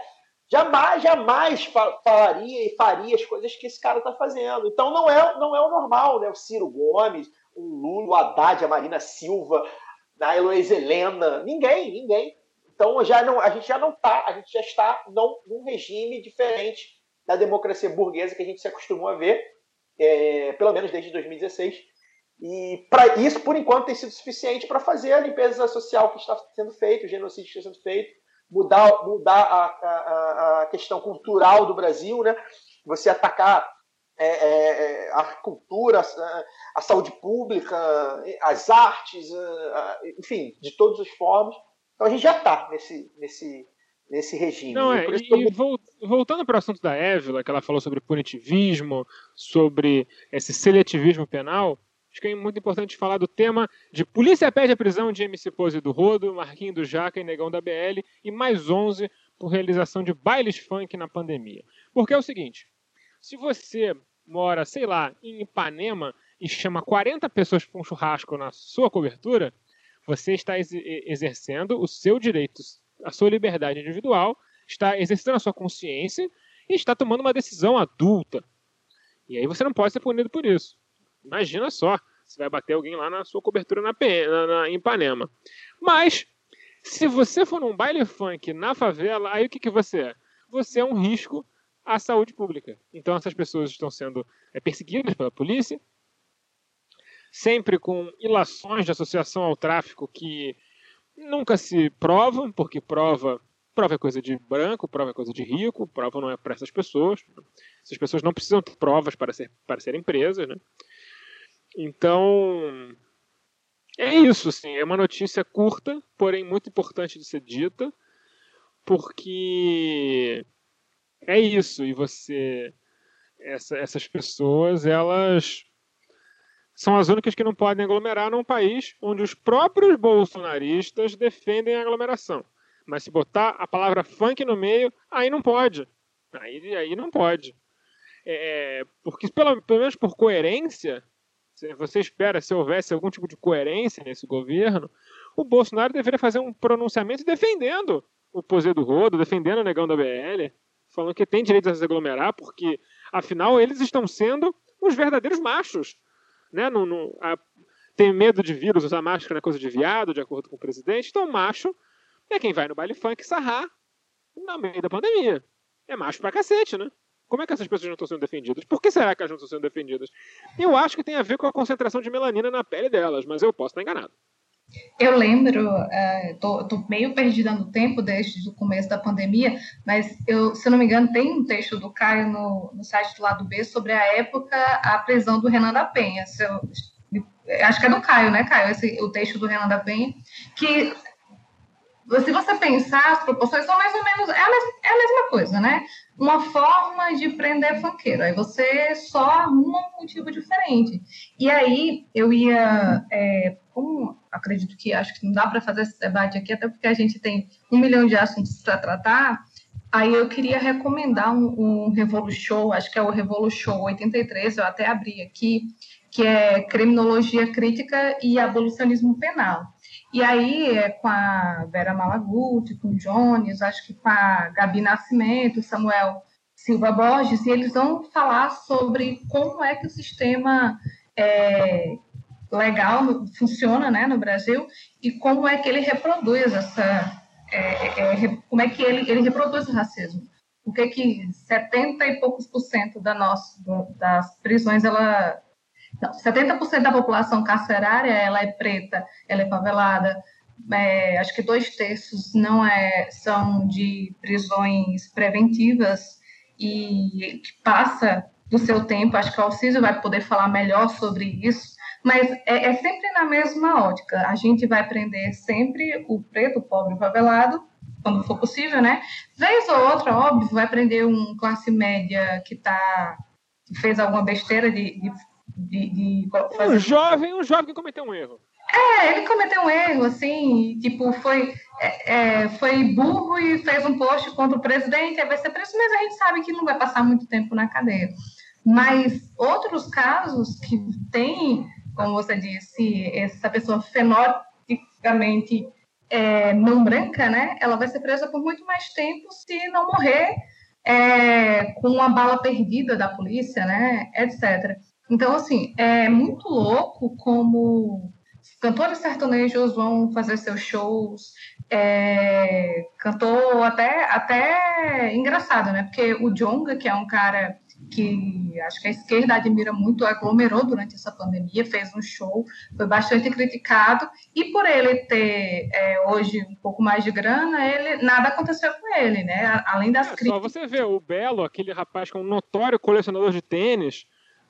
jamais, jamais falaria e faria as coisas que esse cara está fazendo. Então não é, não é o normal, né? O Ciro Gomes, o Lula, o Haddad, a Marina Silva, a Heloísa Helena, ninguém, ninguém. Então já não, a gente já não está, a gente já está não, num regime diferente da democracia burguesa que a gente se acostumou a ver, é, pelo menos desde 2016. E para isso, por enquanto, tem sido suficiente para fazer a limpeza social que está sendo feita, o genocídio que está sendo feito, mudar, mudar a, a, a questão cultural do Brasil, né? Você atacar é, é, é, a cultura, a, a, saúde pública, as artes, a, enfim, de todas as formas. Então a gente já está nesse, nesse, nesse regime. Não, é, e, eu... voltando para o assunto da Évila, que ela falou sobre punitivismo, sobre esse seletivismo penal, acho que é muito importante falar do tema de Polícia pede a prisão de MC Pose do Rodo, Marquinho do Jaca e Negão da BL, e mais 11 por realização de bailes funk na pandemia. Porque é o seguinte, se você mora, sei lá, em Ipanema e chama 40 pessoas para um churrasco na sua cobertura, você está ex exercendo o seu direito, a sua liberdade individual, está exercendo a sua consciência e está tomando uma decisão adulta. E aí você não pode ser punido por isso. Imagina só, se vai bater alguém lá na sua cobertura na, na, na, em Ipanema. Mas, se você for num baile funk na favela, aí o que, que você é? Você é um risco à saúde pública. Então essas pessoas estão sendo é, perseguidas pela polícia, sempre com ilações de associação ao tráfico que nunca se provam, porque prova prova é coisa de branco, prova é coisa de rico, prova não é para essas pessoas. Essas pessoas não precisam ter provas para, ser, para serem presas, né? Então, é isso, sim. É uma notícia curta, porém muito importante de ser dita, porque é isso. E você. Essa, essas pessoas, elas são as únicas que não podem aglomerar num país onde os próprios bolsonaristas defendem a aglomeração. Mas se botar a palavra funk no meio, aí não pode. Aí, aí não pode. É, porque, pelo, pelo menos por coerência, você espera se houvesse algum tipo de coerência nesse governo, o Bolsonaro deveria fazer um pronunciamento defendendo o Posê do Rodo, defendendo o Negão da BL, falando que tem direito a se aglomerar, porque, afinal, eles estão sendo os verdadeiros machos. Né? A, tem medo de vírus, usar máscara é coisa de viado, de acordo com o presidente. Então, macho é quem vai no baile funk sarrar no meio da pandemia. É macho pra cacete, né? Como é que essas pessoas não estão sendo defendidas? Por que será que elas não estão sendo defendidas? Eu acho que tem a ver com a concentração de melanina na pele delas, mas eu posso estar enganado. Eu lembro, estou uh, meio perdida no tempo desde o começo da pandemia, mas eu, se não me engano, tem um texto do Caio no, no site do lado B sobre a época, a prisão do Renan da Penha. Eu, acho que é do Caio, né, Caio? Esse, o texto do Renan da Penha, que se você pensar, as proporções são mais ou menos. É a, mesma, é a mesma coisa, né? Uma forma de prender funkeiro. Aí você só arruma um motivo diferente. E aí eu ia. É, como acredito que acho que não dá para fazer esse debate aqui, até porque a gente tem um milhão de assuntos para tratar. Aí eu queria recomendar um, um Revolu Show, acho que é o Revolu Show 83, eu até abri aqui, que é Criminologia Crítica e Abolicionismo Penal. E aí é com a Vera Malaguti, com o Jones, acho que com a Gabi Nascimento, Samuel Silva Borges, e eles vão falar sobre como é que o sistema é, legal funciona né, no Brasil e como é que ele reproduz essa. É, é, é como é que ele, ele reproduz o racismo. Por que, que 70 e poucos por cento da nossa, das prisões ela Não, 70% da população carcerária ela é preta, ela é favelada. É, acho que dois terços não é, são de prisões preventivas e que passa do seu tempo. Acho que o Alciso vai poder falar melhor sobre isso, mas é, é, sempre na mesma ótica. A gente vai prender sempre o preto, o pobre, o favelado, quando for possível, né? Vez ou outra, óbvio, vai prender um classe média que tá fez alguma besteira de, de, de, de fazer... um jovem, um jovem que cometeu um erro. É, ele cometeu um erro, assim, tipo, foi, é, é, foi burro e fez um post contra o presidente, vai ser preso, mas a gente sabe que não vai passar muito tempo na cadeia. Mas outros casos que tem, como você disse, essa pessoa fenotipicamente é, não branca, né? Ela vai ser presa por muito mais tempo se não morrer é, com uma bala perdida da polícia, né? Etc. Então, assim, é muito louco como cantores sertanejos vão fazer seus shows, é, cantor até, até engraçado, né? Porque o Jonga, que é um cara que acho que a esquerda admira muito, aglomerou durante essa pandemia, fez um show, foi bastante criticado, e por ele ter é, hoje um pouco mais de grana, ele nada aconteceu com ele, né? Além das é, críticas. Só você vê o Belo, aquele rapaz que é um notório colecionador de tênis,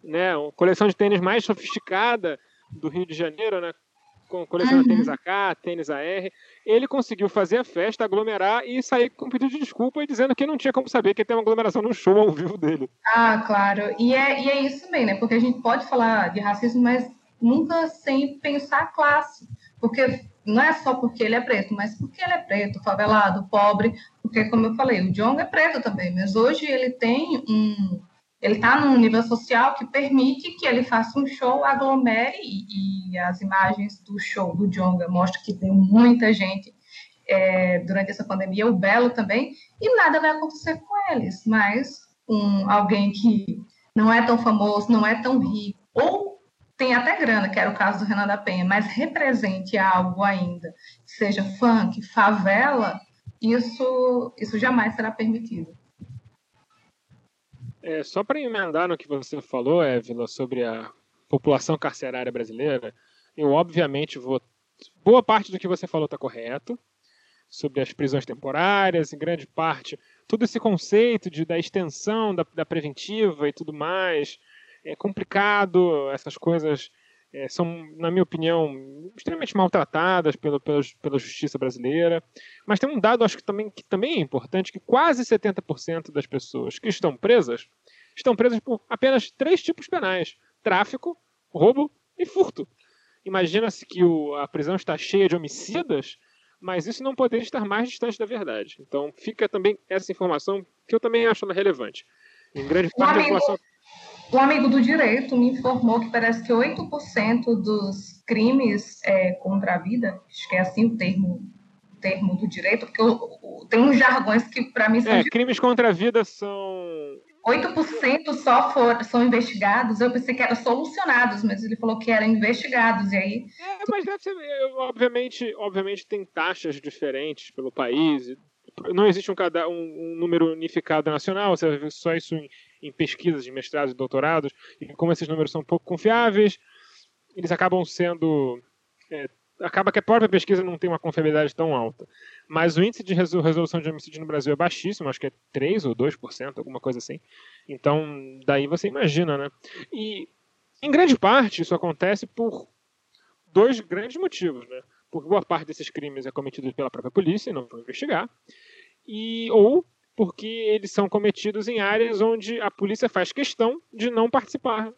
né? Uma coleção de tênis mais sofisticada do Rio de Janeiro, né? coleciona uhum. tênis AK, tênis AR. Ele conseguiu fazer a festa, aglomerar e sair com pedido de desculpa e dizendo que não tinha como saber que tem uma aglomeração no show ao vivo dele. Ah, claro. E é, e é isso mesmo, né? Porque a gente pode falar de racismo, mas nunca sem pensar a classe. Porque não é só porque ele é preto, mas porque ele é preto, favelado, pobre. Porque, como eu falei, o Jong é preto também, mas hoje ele tem um ele está num nível social que permite que ele faça um show, aglomere, e, e as imagens do show do Jonga mostram que tem muita gente é, durante essa pandemia, o Belo também, e nada vai acontecer com eles, mas um, alguém que não é tão famoso, não é tão rico, ou tem até grana, que era o caso do Renan da Penha, mas represente algo ainda, seja funk, favela, isso, isso jamais será permitido. É, só para emendar no que você falou, Évila, sobre a população carcerária brasileira, eu obviamente vou. Boa parte do que você falou está correto, sobre as prisões temporárias, em grande parte, todo esse conceito de, da extensão da, da preventiva e tudo mais. É complicado, essas coisas é, são, na minha opinião, extremamente maltratadas pelo, pela, pela justiça brasileira. Mas tem um dado, acho que também, que também é importante, que quase 70% das pessoas que estão presas estão presas por apenas três tipos penais: tráfico, roubo e furto. Imagina-se que o, a prisão está cheia de homicidas, mas isso não poderia estar mais distante da verdade. Então fica também essa informação que eu também acho relevante. Em grande parte da informação um amigo do direito me informou que parece que 8% dos crimes é, contra a vida, acho que é assim o termo, o termo do direito, porque eu, eu, tem uns jargões que para mim são. É, de... crimes contra a vida são. 8% só for, são investigados, eu pensei que eram solucionados, mas ele falou que eram investigados, e aí... É, mas deve ser, obviamente, obviamente tem taxas diferentes pelo país, não existe um, um, um número unificado nacional, você vê só isso em, em pesquisas de mestrados e doutorados, e como esses números são pouco confiáveis, eles acabam sendo. É, acaba que a própria pesquisa não tem uma confiabilidade tão alta. Mas o índice de resolução de homicídio no Brasil é baixíssimo, acho que é 3 ou 2%, alguma coisa assim. Então, daí você imagina, né? E, em grande parte, isso acontece por dois grandes motivos, né? Porque boa parte desses crimes é cometido pela própria polícia e não vão investigar. E, ou porque eles são cometidos em áreas onde a polícia faz questão de não participar.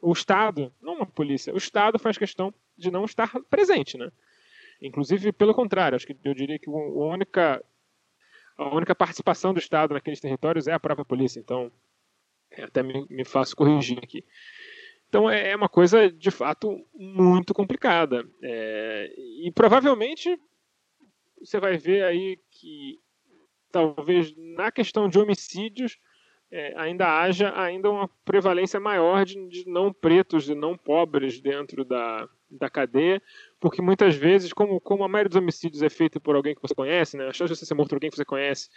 O Estado, não a polícia, o Estado faz questão de não estar presente, né? Inclusive, pelo contrário, acho que eu diria que a única, a única participação do Estado naqueles territórios é a própria polícia. Então, até me, me faço corrigir aqui. Então é, é uma coisa de fato muito complicada. É, e provavelmente você vai ver aí que talvez na questão de homicídios é, ainda haja ainda uma prevalência maior de, de, não pretos e não pobres dentro da, da cadeia, porque muitas vezes, como, como a maioria dos homicídios é feita por alguém que você conhece, né, a chance de você ser morto por alguém que você conhece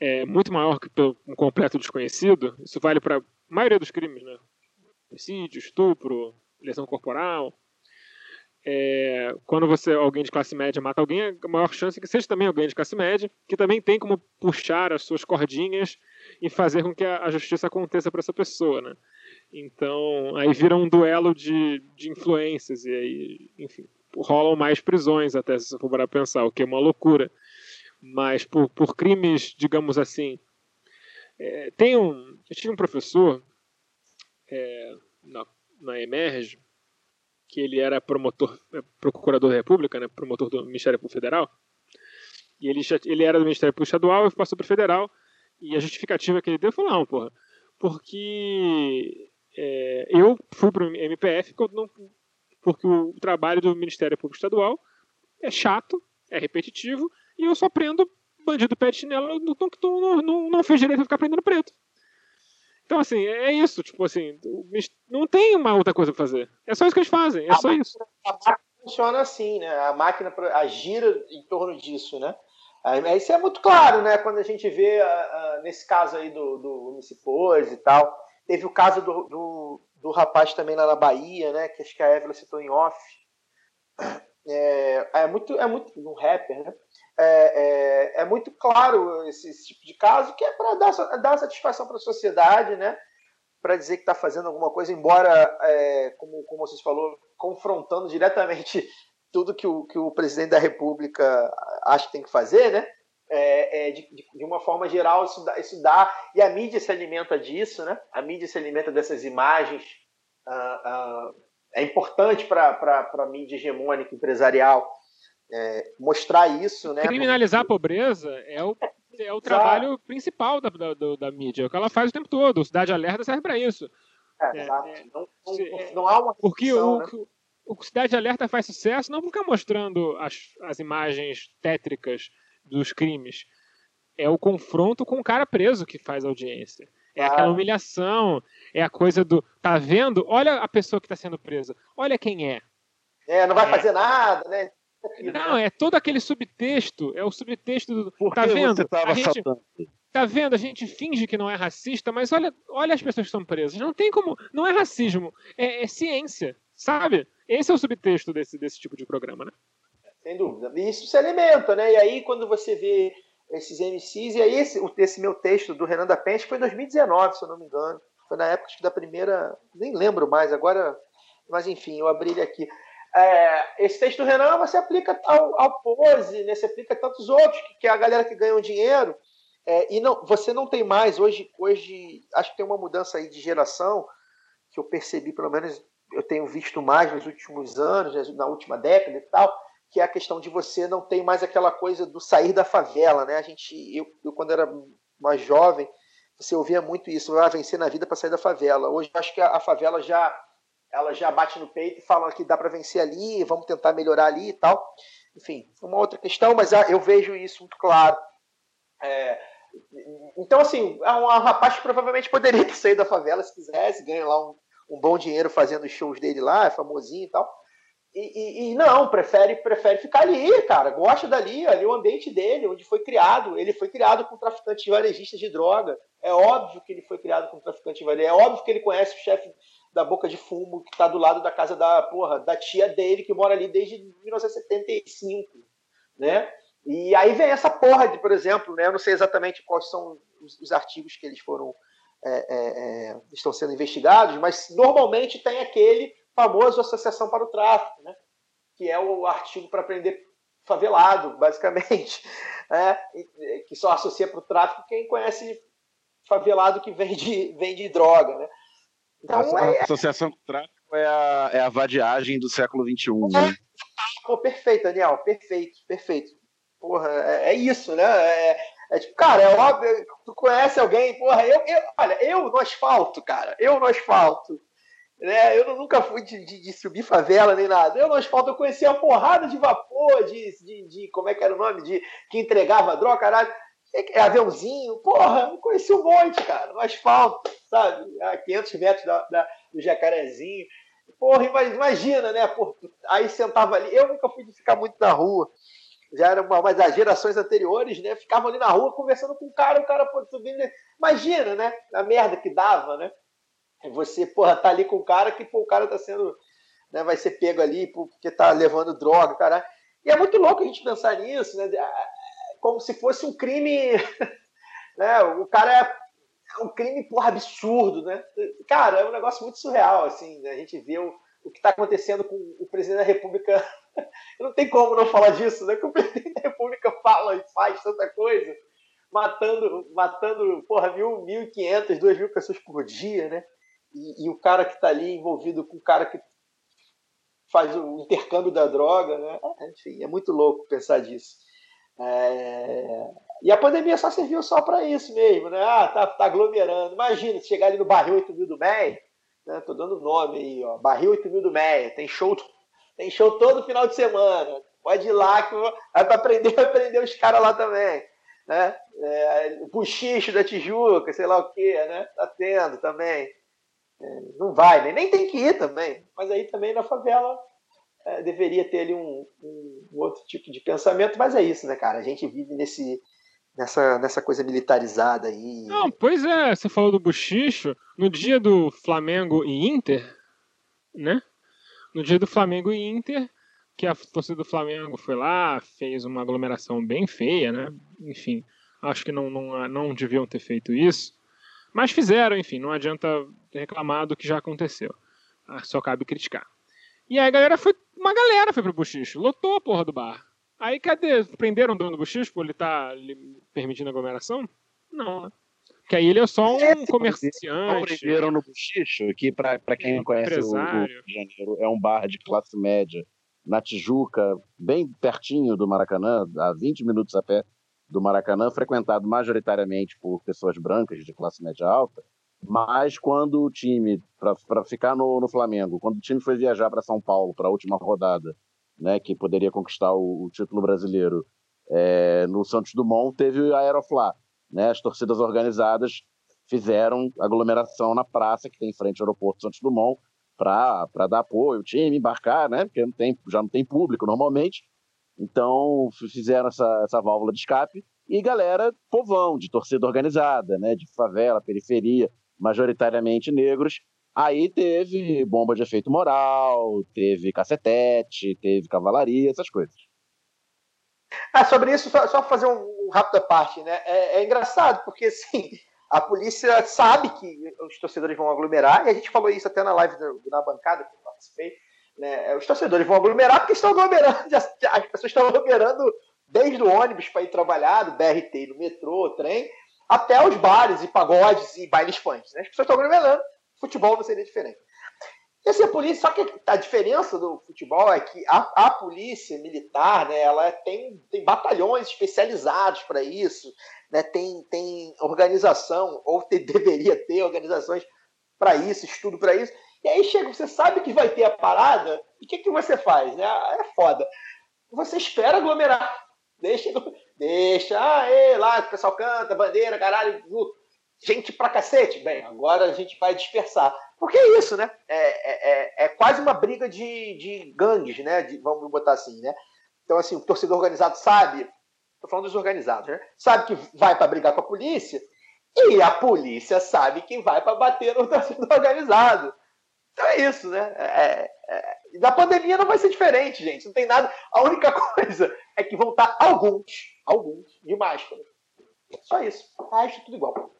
é muito maior que por um completo desconhecido, isso vale para a maioria dos crimes, né? homicídio, estupro, lesão corporal. É, quando você alguém de classe média mata alguém, a maior chance é que seja também alguém de classe média, que também tem como puxar as suas cordinhas e fazer com que a, a justiça aconteça para essa pessoa, né? Então, aí vira um duelo de, de influências e aí, enfim, rolam mais prisões até, se você for pensar, o que é uma loucura. Mas por, por crimes, digamos assim, é, tem um, eu tive um professor é, na, na Emerge, que ele era promotor, é, procurador da República, né, promotor do Ministério Público Federal, e ele, já, ele era do Ministério Público Estadual e passou para o Federal, e a justificativa que ele deu foi, não, porra, porque é, eu fui para o MPF porque o trabalho do Ministério Público Estadual é chato, é repetitivo, e eu só prendo bandido pé de chinelo, não, não, não, não fez direito a ficar prendendo preto. Então, assim, é isso. Tipo assim, não tem uma outra coisa pra fazer. É só isso que eles fazem. É a só máquina, isso. A máquina funciona assim, né? A máquina gira em torno disso, né? Isso é muito claro, né? Quando a gente vê, nesse caso aí do, do Municipores e tal. Teve o caso do, do, do, rapaz também lá na Bahia, né? Que acho que a Evelyn citou em off. É, é muito, é muito um rapper, né? É, é, é muito claro esse, esse, tipo de caso, que é para dar, dar satisfação para a sociedade, né? para dizer que está fazendo alguma coisa, embora, é, como, como vocês falou, confrontando diretamente tudo que o, que o presidente da República acha que tem que fazer, né? É, é, de, de, uma forma geral, isso dá, isso dá, e a mídia se alimenta disso, né? A mídia se alimenta dessas imagens. Ah, ah, é importante para a mídia hegemônica empresarial é, mostrar isso, né? Criminalizar porque... a pobreza é o, é o trabalho principal da, da, da, mídia, é o que ela faz o tempo todo. O Cidade Alerta serve para isso. É, exato. É, não, não, não, há uma Porque o, né? o Cidade Alerta faz sucesso não porque mostrando as, as imagens tétricas dos crimes. É o confronto com o cara preso que faz audiência. É aquela humilhação, é a coisa do. Tá vendo? Olha a pessoa que está sendo presa. Olha quem é. É, não vai é. fazer nada, né? Não, é todo aquele subtexto. É o subtexto do. Por tá vendo? a gente, tá vendo? A gente finge que não é racista, mas olha, olha as pessoas que estão presas. Não tem como. Não é racismo, é, é ciência, sabe? Esse é o subtexto desse, desse tipo de programa, né? Sem dúvida. E isso se alimenta, né? E aí, quando você vê esses MCs, e aí esse, esse meu texto do Renan da Penha, foi em 2019, se eu não me engano. Foi na época da primeira. Nem lembro mais, agora. Mas enfim, eu abri ele aqui. É, esse texto do Renan você aplica ao, ao Pose, né? você aplica a tantos outros, que, que é a galera que ganha dinheiro. É, e não, você não tem mais, hoje, hoje, acho que tem uma mudança aí de geração, que eu percebi, pelo menos eu tenho visto mais nos últimos anos, né, na última década e tal, que é a questão de você não tem mais aquela coisa do sair da favela, né? A gente, eu, eu quando era mais jovem, você ouvia muito isso, ah, vencer na vida para sair da favela. Hoje acho que a, a favela já ela já bate no peito e fala que dá para vencer ali, vamos tentar melhorar ali e tal. Enfim, uma outra questão, mas ah, eu vejo isso muito claro. É, então, assim, é um, rapaz que provavelmente poderia ter saído da favela se quisesse, ganha lá um, um bom dinheiro fazendo os shows dele lá, é famosinho e tal. E, e, e, não, prefere, prefere ficar ali, cara. Gosta dali, ali o ambiente dele, onde foi criado. Ele foi criado com traficante varejista de droga. É óbvio que ele foi criado com traficante varejista. É óbvio que ele conhece o chefe da boca de fumo que está do lado da casa da porra da tia dele que mora ali desde 1975, né? E aí vem essa porra de, por exemplo, né? Eu não sei exatamente quais são os, os artigos que eles foram é, é, é, estão sendo investigados, mas normalmente tem aquele famoso associação para o tráfico, né? Que é o artigo para prender favelado, basicamente, né? que só associa para o tráfico quem conhece favelado que vende, vende droga, né? Então, a, é... associação com tráfico é a, é a vadiagem do século XXI. Né? Pô, perfeito, Daniel, perfeito, perfeito. Porra, é, é isso, né? É, é, tipo, cara, é óbvio, tu conhece alguém, porra, eu, eu, olha, eu no asfalto, cara, eu no asfalto. Né? Eu nunca fui de, de, de, subir favela nem nada. Eu no asfalto eu conhecia uma porrada de vapor, de, de, de, como é que era o nome? De que entregava droga, caralho. É, é aviãozinho, porra, eu conheci um monte, cara, no asfalto, sabe? A 500 metros da, da, do jacarezinho. Porra, imagina, né? Porra, aí sentava ali. Eu nunca fui de ficar muito na rua. Já era uma, mas as gerações anteriores, né? Ficavam ali na rua conversando com o cara, o cara pô, subindo. Imagina, né? A merda que dava, né? Você, porra, tá ali com o cara que o cara tá sendo. Né, vai ser pego ali porque tá levando droga, cara. E é muito louco a gente pensar nisso, né? Como se fosse um crime. né? O cara é um crime, porra, absurdo, né? Cara, é um negócio muito surreal, assim, né? A gente vê o, o que está acontecendo com o presidente da República. Não tem como não falar disso, né? Que o presidente da República fala e faz tanta coisa, matando, matando, porra, mil, mil e quinhentas, duas mil pessoas por dia, né? E, e o cara que está ali envolvido com o cara que faz o intercâmbio da droga, né? Enfim, é muito louco pensar disso. É... E a pandemia só serviu só para isso mesmo, né? Ah, tá, tá aglomerando. Imagina chegar ali no barril 8 mil do MEI, né? Tô dando nome aí, ó. Barril 8 mil do Meia. Tem show, tem show todo final de semana. Pode ir lá que vai para aprender, aprender os caras lá também. Né? É, o buchicho da Tijuca, sei lá o que, né? Tá tendo também. É, não vai, né? nem tem que ir também. Mas aí também na favela é, deveria ter ali um, um, um, outro tipo de pensamento, mas é isso, né, cara? A gente vive nesse, nessa, nessa coisa militarizada aí. Não, pois é, você falou do buchicho. No dia do Flamengo e Inter, né? No dia do Flamengo e Inter, que a torcida do Flamengo foi lá, fez uma aglomeração bem feia, né? Enfim, acho que não, não, não deviam ter feito isso. Mas fizeram, enfim, não adianta reclamar do que já aconteceu. Ah, só cabe criticar. E aí a galera foi. Uma galera foi pro buchicho, lotou a porra do bar. Aí cadê? Prenderam o dono do buchicho por ele tá permitindo aglomeração? Não, né? Que aí ele é só um é, comerciante. Prenderam no buchicho, que para quem não conhece o, o Rio de Janeiro, é um bar de classe média na Tijuca, bem pertinho do Maracanã, a 20 minutos a pé do Maracanã, frequentado majoritariamente por pessoas brancas de classe média alta. Mas quando o time, para ficar no, no Flamengo, quando o time foi viajar para São Paulo para a última rodada, né, que poderia conquistar o, o título brasileiro é, no Santos Dumont, teve a Aeroflá. Né, as torcidas organizadas fizeram aglomeração na praça que tem em frente ao aeroporto Santos Dumont para dar apoio, o time embarcar, né, porque não tem, já não tem público normalmente. Então fizeram essa, essa válvula de escape e galera, povão, de torcida organizada, né, de favela, periferia, majoritariamente negros, Aí teve bomba de efeito moral, teve cacetete, teve cavalaria, essas coisas. Ah, sobre isso, só, só fazer um, um rápido parte, né? É, é, engraçado, porque assim, a polícia sabe que os torcedores vão aglomerar, e a gente falou isso até na live do, na bancada que eu participei. Né? Os torcedores vão aglomerar porque estão aglomerando, as pessoas estão aglomerando desde o ônibus para ir trabalhar, do BRT, no metrô, trem, até os bares e pagodes e bailes funk. Né? As pessoas estão aglomerando futebol não seria diferente. E assim, a polícia, só que a diferença do futebol é que a, a polícia militar, né, ela tem, tem batalhões especializados para isso, né, tem, tem organização, ou te, deveria ter organizações para isso, estudo para isso. E aí chega, você sabe que vai ter a parada, e o que, que você faz? Né? É foda. Você espera aglomerar. Deixa, deixa, ei, lá, o pessoal canta, bandeira, caralho, gente pra cacete. Bem, agora a gente vai dispersar. Porque é isso, né? É, é, é, é quase uma briga de, de gangues, né? De, vamos botar assim, né? Então, assim, o torcedor organizado sabe, tô falando dos organizados, né? Sabe que vai para brigar com a polícia e a polícia sabe que vai para bater no torcedor organizado. Então é isso, né? É, é, na pandemia não vai ser diferente, gente. Não tem nada. A única coisa é que vão estar alguns, alguns, de máscara. Só isso. O resto tudo igual.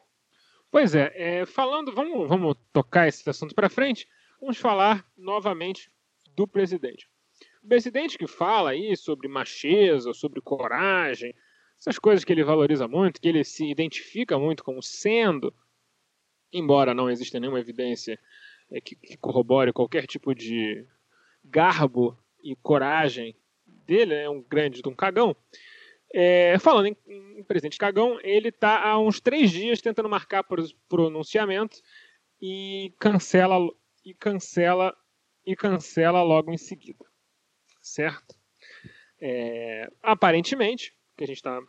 Pois é, é, falando, vamos, vamos tocar esse assunto para frente, vamos falar novamente do presidente. O presidente que fala aí sobre macheza, sobre coragem, essas coisas que ele valoriza muito, que ele se identifica muito como sendo, embora não exista nenhuma evidência é, que, que corrobore qualquer tipo de garbo e coragem dele, é um grande de um cagão. É, falando em, em, presidente Cagão, ele está há uns três dias tentando marcar pronunciamento e cancela e cancela e cancela logo em seguida, certo? É, aparentemente, que a gente está,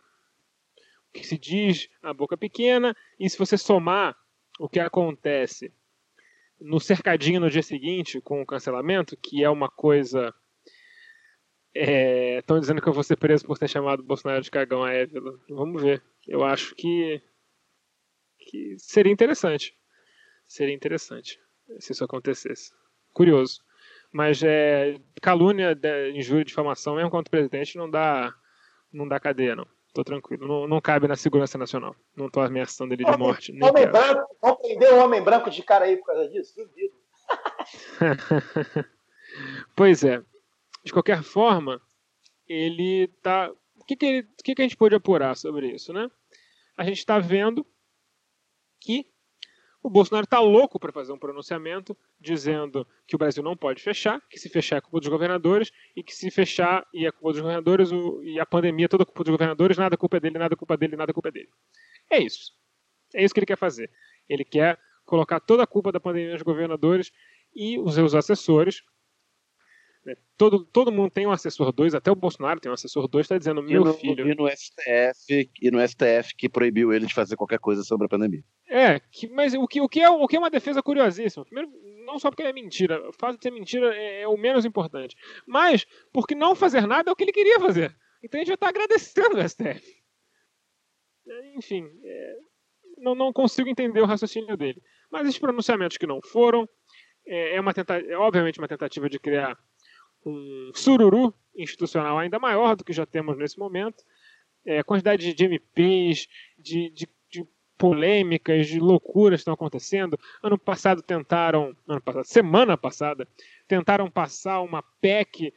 que se diz a boca pequena e se você somar o que acontece no cercadinho no dia seguinte com o cancelamento, que é uma coisa Estão é, dizendo que eu vou ser preso por ter chamado o Bolsonaro de cagão a Évila. Vamos ver. Eu acho que, que seria interessante. Seria interessante se isso acontecesse. Curioso. Mas é, calúnia, injúria, difamação, mesmo contra o presidente, não dá, não dá cadeia, não. Tô tranquilo. Não, não cabe na segurança nacional. Não tô ameaçando ele de morte. Homem, homem branco, vão prender um homem branco de cara aí por causa disso? Duvido. pois é. De qualquer forma, ele tá. O que, que, ele... o que, que a gente pode apurar sobre isso, né? A gente está vendo que o Bolsonaro está louco para fazer um pronunciamento dizendo que o Brasil não pode fechar, que se fechar é culpa dos governadores e que se fechar e é culpa dos governadores o, e a pandemia é toda culpa dos governadores, nada é culpa dele, nada é culpa dele, nada é culpa dele. É isso. É isso que ele quer fazer. Ele quer colocar toda a culpa da pandemia nos governadores e os seus assessores? Todo, todo mundo tem um assessor 2, até o Bolsonaro tem um assessor 2, está dizendo, meu e no, filho. E no, STF, e no STF que proibiu ele de fazer qualquer coisa sobre a pandemia. É, que, mas o que, o, que é, o que é uma defesa curiosíssima? Primeiro, não só porque é mentira, o fato de ser mentira é, é, o menos importante, mas porque não fazer nada é o que ele queria fazer. Então a gente já está agradecendo o STF. É, enfim, é, não, não consigo entender o raciocínio dele. Mas esses pronunciamentos que não foram, é, é uma tentativa, é obviamente uma tentativa de criar um sururu institucional ainda maior do que já temos nesse momento. É, a quantidade de MPs, de, de, de polêmicas, de loucuras que estão acontecendo. Ano passado tentaram, ano passado, semana passada, tentaram passar uma PEC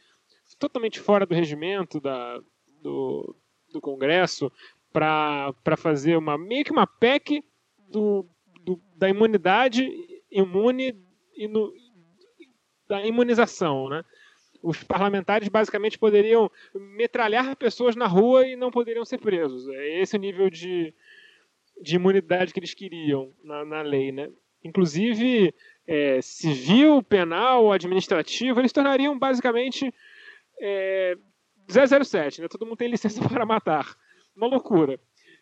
totalmente fora do regimento da, do, do Congresso para fazer uma meio que uma PEC do, do, da imunidade imune e no, da imunização, né? Os parlamentares basicamente poderiam metralhar pessoas na rua e não poderiam ser presos. É esse o nível de, de imunidade que eles queriam na, na lei, né? Inclusive, é, civil, penal, administrativo, eles tornariam basicamente é, 007, né? Todo mundo tem licença para matar. Uma loucura.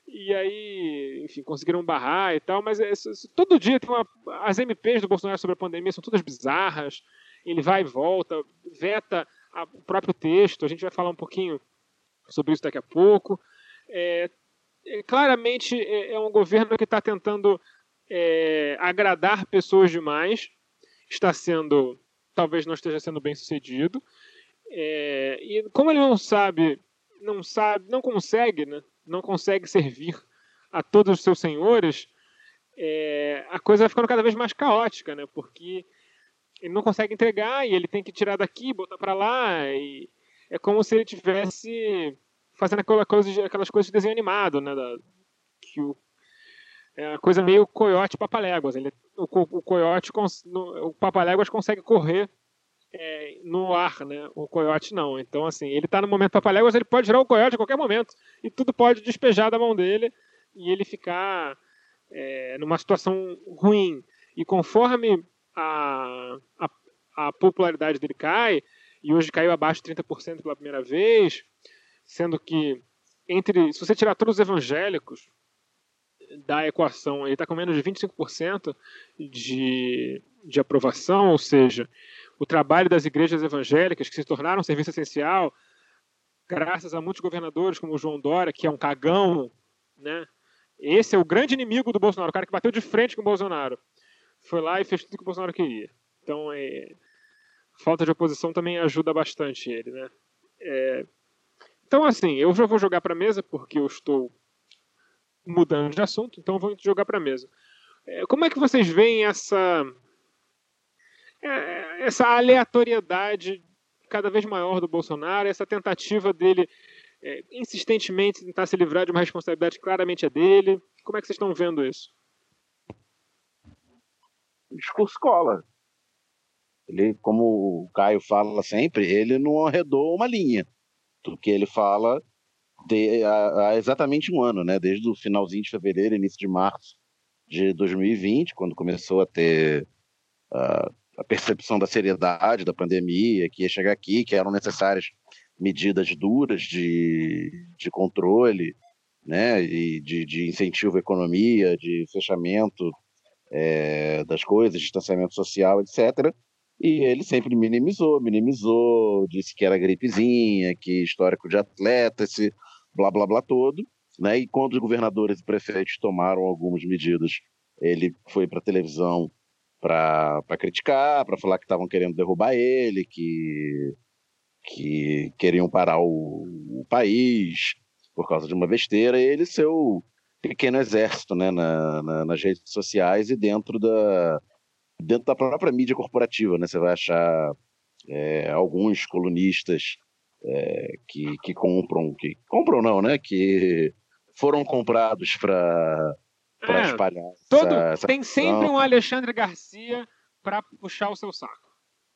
E aí, enfim, conseguiram barrar e tal, mas é, todo dia tem uma. As MPs do Bolsonaro sobre a pandemia são todas bizarras ele vai e volta, veta a, o próprio texto, a gente vai falar um pouquinho sobre isso daqui a pouco. É, é, claramente é, é, um governo que está tentando é, agradar pessoas demais, está sendo, talvez não esteja sendo bem sucedido, é, e como ele não sabe, não sabe, não consegue, né, não consegue servir a todos os seus senhores, é, a coisa vai ficando cada vez mais caótica, né, porque ele não consegue entregar e ele tem que tirar daqui, botar para lá e é como se ele tivesse fazendo aquela coisa, aquelas coisas de desenho animado, né, da, que o é uma coisa meio coiote papaléguas. Ele, o, o coiote, o papaléguas consegue correr é, no ar, né? O coiote não. Então, assim, ele está no momento papaléguas, ele pode tirar o coiote a qualquer momento e tudo pode despejar da mão dele e ele ficar é, numa situação ruim. E conforme a, a, a popularidade dele cai, e hoje caiu abaixo de 30% pela primeira vez, sendo que entre se você tirar todos os evangélicos da equação, ele está com menos de 25% de, de aprovação, ou seja, o trabalho das igrejas evangélicas que se tornaram um serviço essencial, graças a muitos governadores como o João Dória, que é um cagão, né? Esse é o grande inimigo do Bolsonaro, o cara que bateu de frente com o Bolsonaro foi lá e fez tudo que o Bolsonaro queria. Então, é, falta de oposição também ajuda bastante ele, né? É, então, assim, eu já vou jogar para mesa porque eu estou mudando de assunto, então vou jogar para mesa. É, como é que vocês veem essa é, essa aleatoriedade cada vez maior do Bolsonaro, essa tentativa dele é, insistentemente tentar se livrar de uma responsabilidade que claramente é dele? Como é que vocês estão vendo isso? O discurso cola. Ele, como o Caio fala sempre, ele não arredou uma linha do que ele fala de, há, há, exatamente um ano, né? Desde o finalzinho de fevereiro, início de março de 2020, quando começou a ter uh, a percepção da seriedade da pandemia, que ia chegar aqui, que eram necessárias medidas duras de, de controle, né? E de, de incentivo à economia, de fechamento é, das coisas, distanciamento social, etc. E ele sempre minimizou, minimizou, disse que era gripezinha, que histórico de atleta, esse blá blá blá todo. Né? E quando os governadores e prefeitos tomaram algumas medidas, ele foi para a televisão para criticar, para falar que estavam querendo derrubar ele, que, que queriam parar o, o, país por causa de uma besteira, e ele seu pequeno exército né, na, na, nas redes sociais e dentro da, dentro da própria mídia corporativa. Né, você vai achar é, alguns colunistas é, que, que compram, que compram não, né? Que foram comprados para é, espalhar. Todo, essa, essa tem sempre um Alexandre Garcia para puxar o seu saco.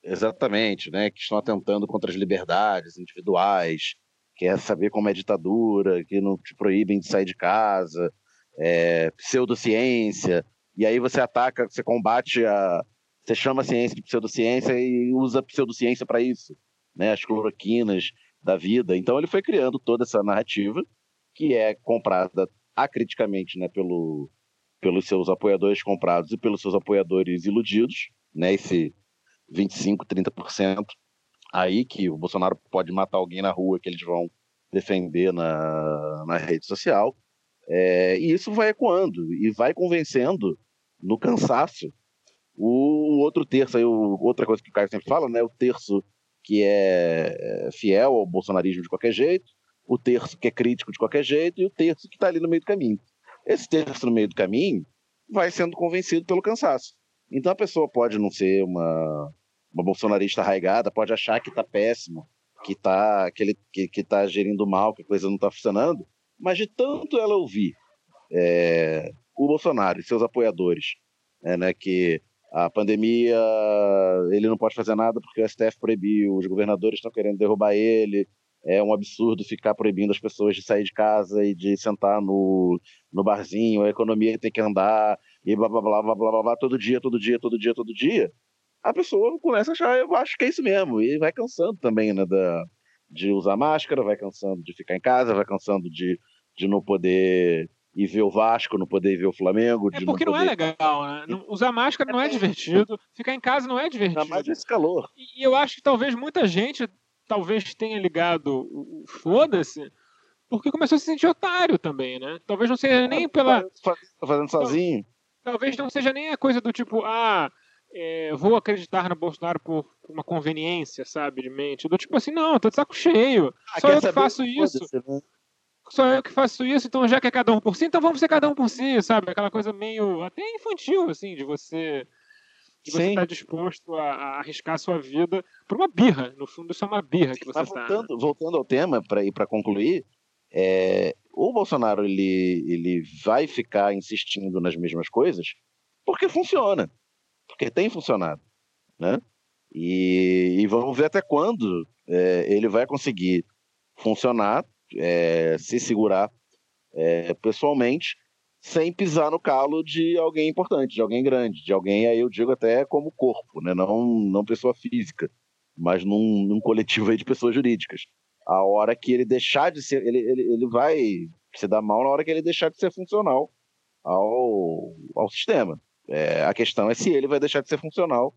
Exatamente, né? Que estão atentando contra as liberdades individuais, quer saber como é ditadura, que não te proíbem de sair de casa, é, pseudociência, e aí você ataca, você combate a. Você chama a ciência de pseudociência e usa pseudociência para isso, né? As cloroquinas da vida. Então ele foi criando toda essa narrativa que é comprada acriticamente né, pelo, pelos seus apoiadores comprados e pelos seus apoiadores iludidos, né, esse 25, 30% aí que o Bolsonaro pode matar alguém na rua que eles vão defender na, na rede social. É, e isso vai ecoando e vai convencendo no cansaço o, outro terço, aí, o, outra coisa que o Caio sempre fala, né, o terço que é, é fiel ao bolsonarismo de qualquer jeito, o terço que é crítico de qualquer jeito e o terço que está ali no meio do caminho. Esse terço no meio do caminho vai sendo convencido pelo cansaço. Então a pessoa pode não ser uma, uma bolsonarista arraigada, pode achar que está péssimo, que está que que, que tá gerindo mal, que a coisa não está funcionando, mas de tanto ela ouvir é, o Bolsonaro e seus apoiadores, é, né, que a pandemia ele não pode fazer nada porque o STF proibiu, os governadores estão querendo derrubar ele, é um absurdo ficar proibindo as pessoas de sair de casa e de sentar no, no barzinho, a economia tem que andar, e blá blá blá blá blá, blá todo dia, todo dia, todo dia, todo dia. A pessoa começa a achar, eu acho que é isso mesmo, e vai cansando também, né, da, de usar máscara, vai cansando de ficar em casa, vai cansando de, de não poder ir ver o Vasco, não poder ir ver o Flamengo. É porque não, não, é legal, né? Usar máscara não é divertido, ficar em casa não é divertido. Ainda mais esse calor. E, e eu acho que talvez muita gente talvez tenha ligado o foda-se, porque começou a se sentir otário também, né? Talvez não seja nem pela. Tá fazendo sozinho? Talvez não seja nem a coisa do tipo, ah, é, vou acreditar no Bolsonaro por uma conveniência, sabe, de mente. Do tipo assim, não, tô de saco cheio. Ah, Só eu que faço isso. Né? Só eu que faço isso, então já que é cada um por si, então vamos ser cada um por si, sabe? Aquela coisa meio até infantil, assim, de você de você estar tá disposto a, a, arriscar a sua vida por uma birra. No fundo, isso é uma birra que você está. Voltando, voltando ao tema, para ir para concluir, é, o Bolsonaro ele, ele vai ficar insistindo nas mesmas coisas porque funciona, porque tem funcionado, né? E, e vamos ver até quando é, ele vai conseguir funcionar, é, se segurar é, pessoalmente sem pisar no calo de alguém importante, de alguém grande, de alguém, aí eu digo até como corpo, né? não, não pessoa física, mas num, num coletivo de pessoas jurídicas. A hora que ele deixar de ser, ele, ele, ele vai se dar mal na hora que ele deixar de ser funcional ao, ao sistema. É, a questão é se ele vai deixar de ser funcional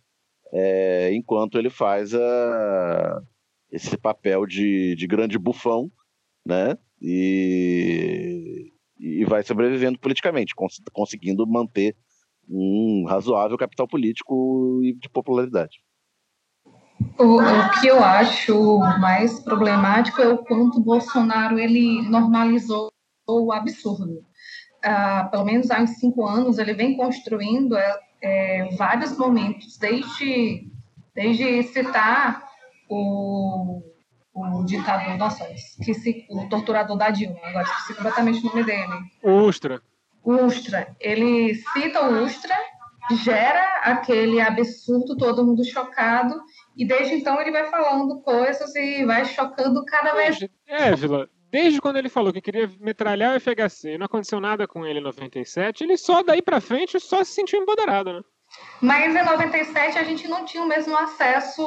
é, enquanto ele faz a, esse papel de, de grande bufão, né? E, e vai sobrevivendo politicamente, cons conseguindo manter um razoável capital político e de popularidade. O, o, que eu acho mais problemático é o quanto Bolsonaro ele normalizou o absurdo. Ah, pelo menos há uns cinco anos ele vem construindo é, é, vários momentos, desde, desde citar o o ditador, nossa, esqueci, o torturador da Dilma, agora esqueci completamente o nome dele. Ustra. Ustra. Ele cita o Ustra, gera aquele absurdo, todo mundo chocado, e desde então ele vai falando coisas e vai chocando cada vez. É, Vila, desde quando ele falou que queria metralhar o FHC e não aconteceu nada com ele em 97, ele só daí pra frente só se sentiu empoderado, né? Mas em 97 a gente não tinha o mesmo acesso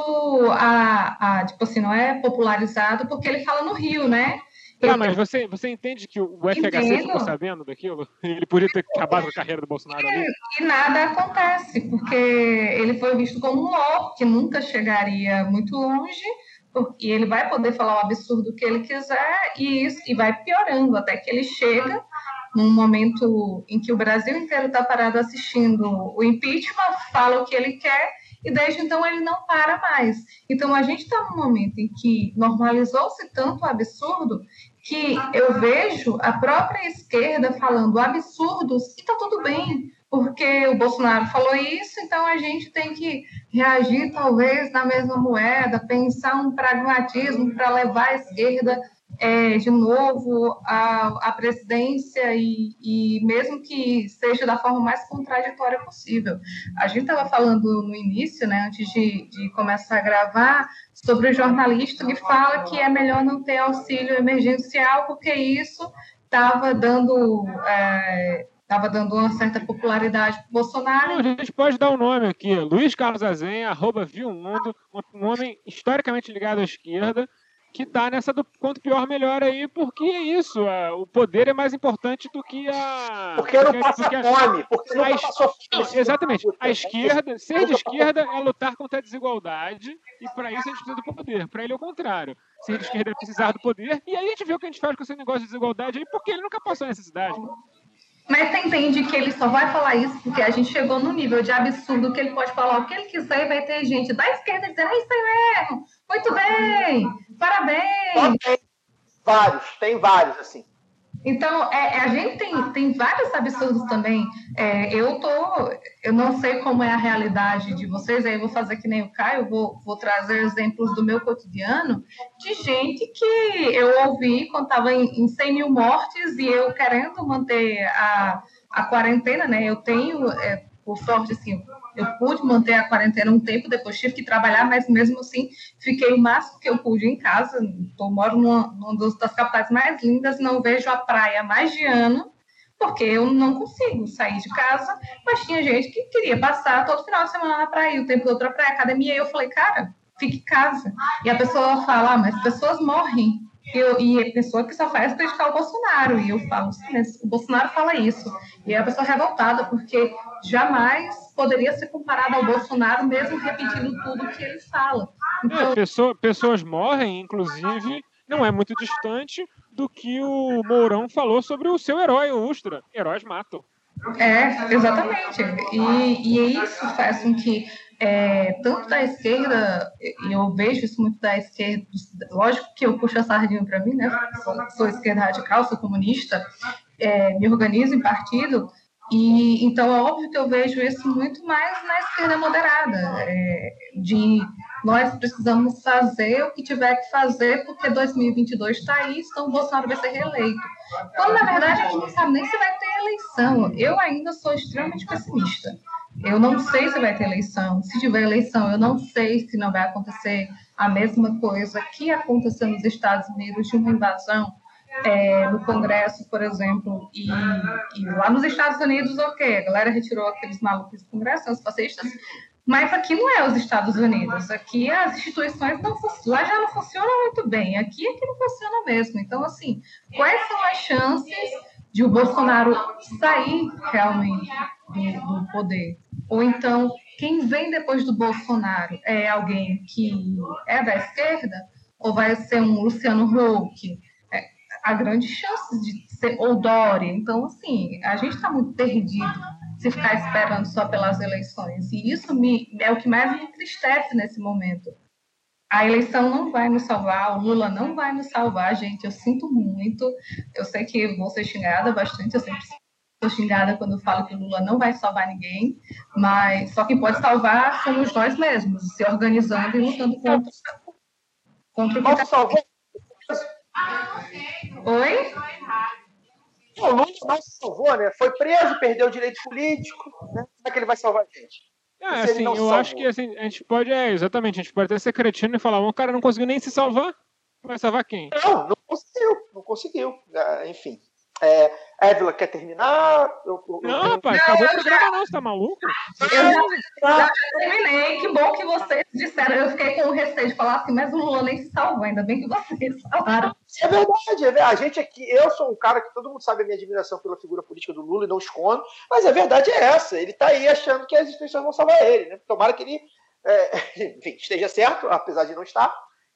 a, a tipo assim, não é popularizado, porque ele fala no Rio, né? Tá, mas você, você entende que o FHC Entendo. ficou sabendo daquilo? Ele podia ter acabado com a carreira do Bolsonaro ali? E nada acontece, porque ele foi visto como um louco, que nunca chegaria muito longe, e ele vai poder falar o absurdo que ele quiser, e, isso, e vai piorando até que ele chega num momento em que o Brasil inteiro está parado assistindo o impeachment, fala o que ele quer e desde então ele não para mais. Então a gente está num momento em que normalizou-se tanto o absurdo que eu vejo a própria esquerda falando absurdos e está tudo bem, porque o Bolsonaro falou isso, então a gente tem que reagir talvez na mesma moeda, pensar um pragmatismo para levar a esquerda é, de novo à, à presidência e, e, mesmo que seja da forma mais contraditória possível. A gente estava falando no início, né, antes de, de, começar a gravar, sobre o jornalista que fala que é melhor não ter auxílio emergencial porque isso estava dando é, estava dando uma certa popularidade para Bolsonaro. Não, a gente pode dar o um nome aqui, Luiz Carlos Azenha, arroba Viu Mundo, um homem historicamente ligado à esquerda, que tá nessa do quanto pior melhor aí, porque é isso, a, o poder é mais importante do que a. Porque não passa porque fome, porque não passa fome. Exatamente. A esquerda, ser de esquerda é lutar contra a desigualdade, e para isso a gente precisa do poder. Para ele é o contrário. Ser de esquerda é precisar do poder, e aí a gente vê o que a gente faz com esse negócio de desigualdade aí, porque ele nunca passou necessidade. Mas você entende que ele só vai falar isso porque a gente chegou no nível de absurdo que ele pode falar o que ele quiser e vai ter gente da esquerda dizendo, é isso aí mesmo, muito bem, parabéns. Vários, tem vários, assim. Então, é, a gente tem, tem vários absurdos também. É, eu tô, eu não sei como é a realidade de vocês, aí eu vou fazer que nem o Caio, vou, vou trazer exemplos do meu cotidiano de gente que eu ouvi estava em, em 100 mil mortes e eu querendo manter a, a quarentena, né? Eu tenho, é, por sorte, assim, eu pude manter a quarentena um tempo, depois tive que trabalhar, mas mesmo assim fiquei o máximo que eu pude em casa. Eu moro numa, numa das capitais mais lindas, não vejo a praia mais de ano, porque eu não consigo sair de casa. Mas tinha gente que queria passar todo final de semana na praia, o tempo todo para praia, academia. E eu falei, cara, fique em casa. E a pessoa fala, ah, mas pessoas morrem. E, eu, e a pessoa que só faz criticar o Bolsonaro. E eu falo, sim, mas o Bolsonaro fala isso. E é a pessoa revoltada, porque jamais poderia ser comparado ao Bolsonaro, mesmo repetindo tudo que ele fala. Então... É, pessoa, pessoas morrem, inclusive, não é muito distante do que o Mourão falou sobre o seu herói, o Ustra. Heróis matam. É, exatamente. E, e isso faz com que é, tanto da esquerda, eu vejo isso muito da esquerda, lógico que eu puxo a sardinha para mim, né? Sou, sou, esquerda radical, sou comunista, é, me organizo em partido, e então é óbvio que eu vejo isso muito mais na esquerda moderada, é, de nós precisamos fazer o que tiver que fazer, porque 2022 está aí, então o Bolsonaro vai ser reeleito. Quando, na verdade, a gente não sabe nem se vai ter eleição. Eu ainda sou extremamente pessimista. Eu não sei se vai ter eleição. Se tiver eleição, eu não sei se não vai acontecer a mesma coisa que aconteceu nos Estados Unidos de uma invasão é, no Congresso, por exemplo, e, e, lá nos Estados Unidos, ok, a galera retirou aqueles malucos do Congresso, os fascistas, mas aqui não é os Estados Unidos. Aqui as instituições não lá já não funcionam muito bem. Aqui é que não funciona mesmo. Então, assim, quais são as chances de o Bolsonaro sair realmente do, do poder? Ou então, quem vem depois do Bolsonaro é alguém que é da esquerda? Ou vai ser um Luciano Huck? É, há grandes chances de ser ou Dória. Então, assim, a gente está muito perdido se ficar esperando só pelas eleições. E isso me, é o que mais me entristece nesse momento. A eleição não vai nos salvar, o Lula não vai nos salvar, gente. Eu sinto muito. Eu sei que vou ser xingada bastante, eu sempre Estou xingada quando eu falo que o Lula não vai salvar ninguém, mas só quem pode salvar somos nós mesmos, se organizando e lutando contra, contra o que salvou. Oi? O Lula não se salvou, né? Foi preso, perdeu o direito político. Né? Como é que ele vai salvar a gente? É, assim, eu salvou? acho que assim, a gente pode, é, exatamente, a gente pode até ser cretino e falar, o cara não conseguiu nem se salvar. Vai salvar quem? Não, não conseguiu, não conseguiu. Ah, enfim. É, Évila quer terminar? Eu, eu, não, rapaz, acabou o programa não, você tá maluco? Eu já, já terminei, que bom que vocês disseram. Eu fiquei com receio de falar assim, mas o Lula nem se salvou, ainda bem que vocês falaram. É verdade, é verdade. A gente aqui, eu sou um cara que todo mundo sabe a minha admiração pela figura política do Lula e não escondo, mas a verdade é essa. Ele tá aí achando que as instituições vão salvar ele, né? Tomara que ele é, enfim, esteja certo, apesar de não estar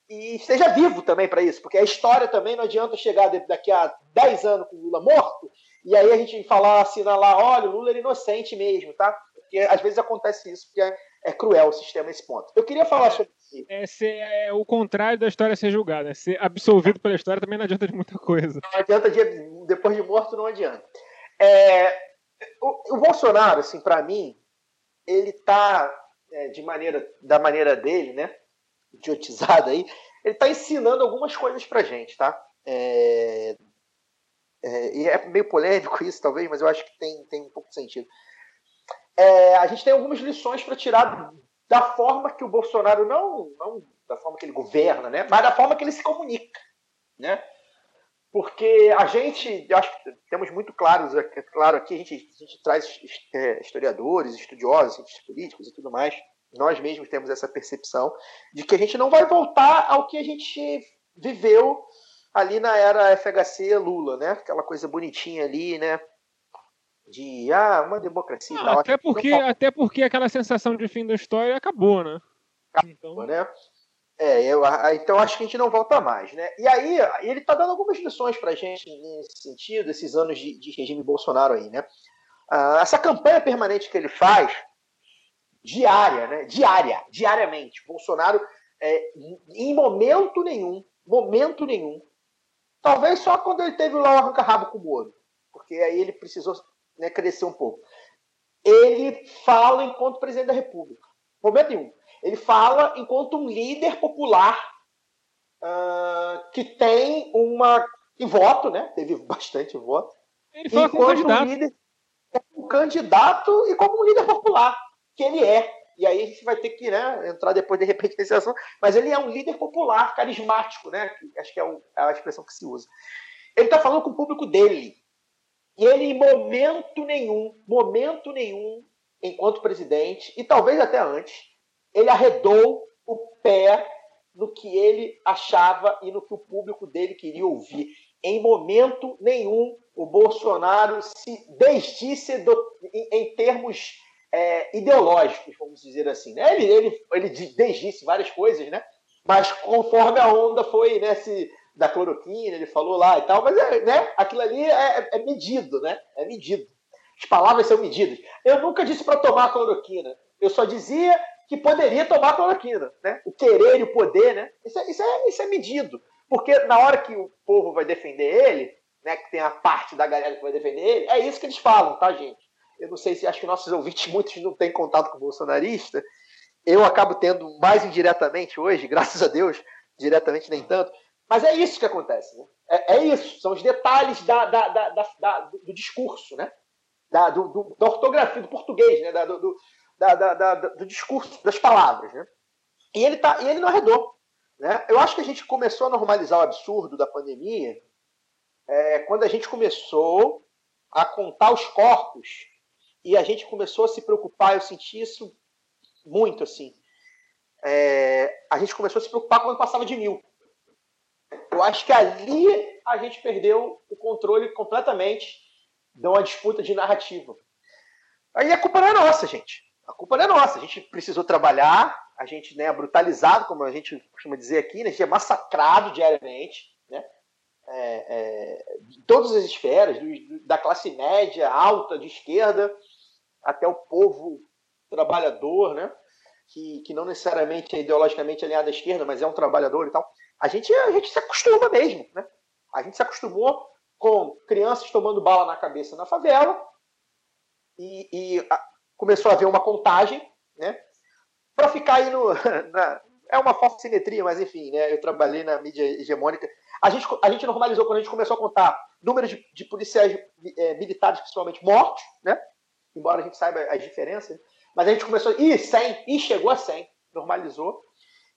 e esteja vivo também para isso, porque a história também não adianta chegar daqui a 10 anos com o Lula morto e aí a gente falar, assinar lá, olha, o Lula era inocente mesmo, tá? Porque às vezes acontece isso, porque é, é cruel o sistema nesse ponto. Eu queria falar sobre isso. É, ser, é o contrário da história ser julgada. É ser absolvido pela história também não adianta de muita coisa. Não adianta, de, depois de morto, não adianta. É, o, o Bolsonaro, assim, para mim, ele tá é, de maneira, da maneira dele, né? Idiotizado aí, ele tá ensinando algumas coisas pra gente, tá? É, é, e é meio polêmico isso, talvez, mas eu acho que tem, tem um pouco de sentido. É, a gente tem algumas lições para tirar da forma que o Bolsonaro, não, não da forma que ele governa, né, mas da forma que ele se comunica. Né? Porque a gente, eu acho que temos muito claros, claro aqui, a gente, a gente traz é, historiadores, estudiosos, cientistas políticos e tudo mais, nós mesmos temos essa percepção de que a gente não vai voltar ao que a gente viveu ali na era FHC Lula, né? Aquela coisa bonitinha ali, né? De ah, uma democracia. Ah, até porque até porque aquela sensação de fim da história acabou, né? Acabou, então... né? É, eu, então acho que a gente não volta mais, né? E aí ele está dando algumas lições para a gente nesse sentido, esses anos de, de regime Bolsonaro aí, né? Ah, essa campanha permanente que ele faz, diária, né? Diária, diariamente. Bolsonaro, é, em momento nenhum, momento nenhum, Talvez só quando ele teve lá o arranca-rabo com o Moro. Porque aí ele precisou né, crescer um pouco. Ele fala enquanto presidente da República. Momento nenhum. Ele fala enquanto um líder popular uh, que tem uma. E voto, né? Teve bastante voto. Ele fala como candidato. Um líder, como candidato e como um líder popular, que ele é. E aí a gente vai ter que né, entrar depois, de repente, nesse assunto. Mas ele é um líder popular, carismático, né? Acho que é, é a expressão que se usa. Ele está falando com o público dele. E ele, em momento nenhum, momento nenhum, enquanto presidente, e talvez até antes, ele arredou o pé no que ele achava e no que o público dele queria ouvir. Em momento nenhum, o Bolsonaro se desdisse do, em, em termos é, ideológicos, vamos dizer assim. Né? Ele, ele, ele desdisse várias coisas, né? mas conforme a onda foi né, se, da cloroquina, ele falou lá e tal, mas é, né, aquilo ali é, é medido, né? É medido. As palavras são medidas. Eu nunca disse para tomar cloroquina. Eu só dizia que poderia tomar cloroquina. Né? O querer e o poder, né? Isso é, isso, é, isso é medido. Porque na hora que o povo vai defender ele, né, que tem a parte da galera que vai defender ele, é isso que eles falam, tá, gente? Eu não sei se acho que nossos ouvintes, muitos não têm contato com bolsonarista. Eu acabo tendo mais indiretamente hoje, graças a Deus, diretamente nem tanto. Mas é isso que acontece. Né? É, é, isso, são os detalhes da, da, da, da do, discurso, né? da, do, do, da ortografia do português, né? do, do, discurso, das palavras. Né? E, ele tá, e ele não arredou. Né? Eu acho que a gente começou a normalizar o absurdo da pandemia é, quando a gente começou a contar os corpos e a gente começou a se preocupar, eu senti isso muito, assim. É, a gente começou a se preocupar quando passava de mil. Eu acho que ali a gente perdeu o controle completamente de uma disputa de narrativa. Aí a culpa não é nossa, gente. A culpa não é nossa. A gente precisou trabalhar, a gente né, é brutalizado, como a gente costuma dizer aqui, né, a gente é massacrado diariamente, né? É, é, de todas as esferas, do, da classe média, alta, de esquerda, até o povo trabalhador, né? Que, que não necessariamente é ideologicamente alinhado à esquerda, mas é um trabalhador e tal. A gente, a gente se acostuma mesmo, né? A gente se acostumou com crianças tomando bala na cabeça na favela e, e a, começou a haver uma contagem, né? Para ficar aí no. Na, é uma falsa simetria, mas enfim, né? Eu trabalhei na mídia hegemônica. A gente, a gente normalizou quando a gente começou a contar números de, de policiais é, militares, principalmente mortos, né? Embora a gente saiba as diferenças, mas a gente começou, ih, 100, e chegou a 100, normalizou.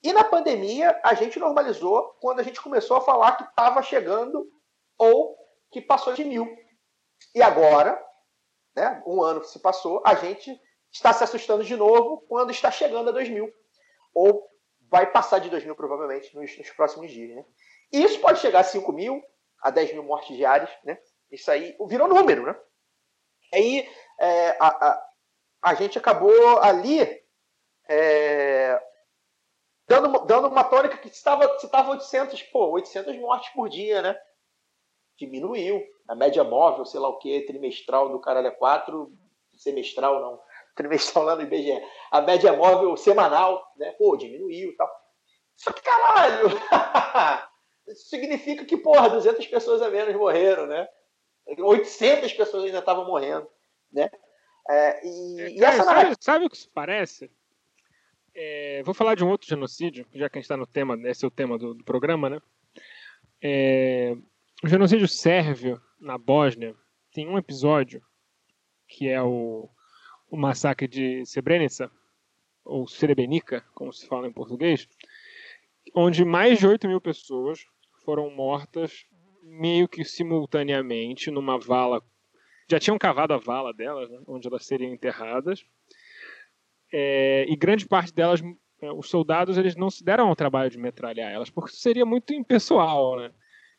E na pandemia, a gente normalizou quando a gente começou a falar que estava chegando ou que passou de mil. E agora, né, um ano que se passou, a gente está se assustando de novo quando está chegando a 2 mil. Ou vai passar de 2 mil, provavelmente, nos, nos próximos dias. Né? E isso pode chegar a 5 mil, a 10 mil mortes diárias. Né? Isso aí virou número, né? Aí é, a, a, a, gente acabou ali é, dando, dando uma tônica que estava, estava 800, pô, 800 mortes por dia, né? diminuiu. A média móvel, sei lá o que, trimestral do caralho é 4, semestral não, trimestral lá no IBGE. A média móvel semanal, né? Pô, diminuiu e tal. Só que caralho! Significa que, porra, 200 pessoas a menos morreram, né? 800 pessoas ainda estavam morrendo, né? É, e, É, e cara, essa sabe, sabe o que isso parece? É, vou falar de um outro genocídio, já que a gente está no tema, esse é o tema do, do programa, né? É, o genocídio sérvio na Bósnia tem um episódio que é o, o massacre de Srebrenica, ou Srebrenica, como se fala em português, onde mais de 8 mil pessoas foram mortas meio que simultaneamente numa vala. Já tinham cavado a vala delas, né, onde elas seriam enterradas. É, e grande parte delas, é, os soldados, eles não se deram ao trabalho de metralhar elas, porque seria muito impessoal, né?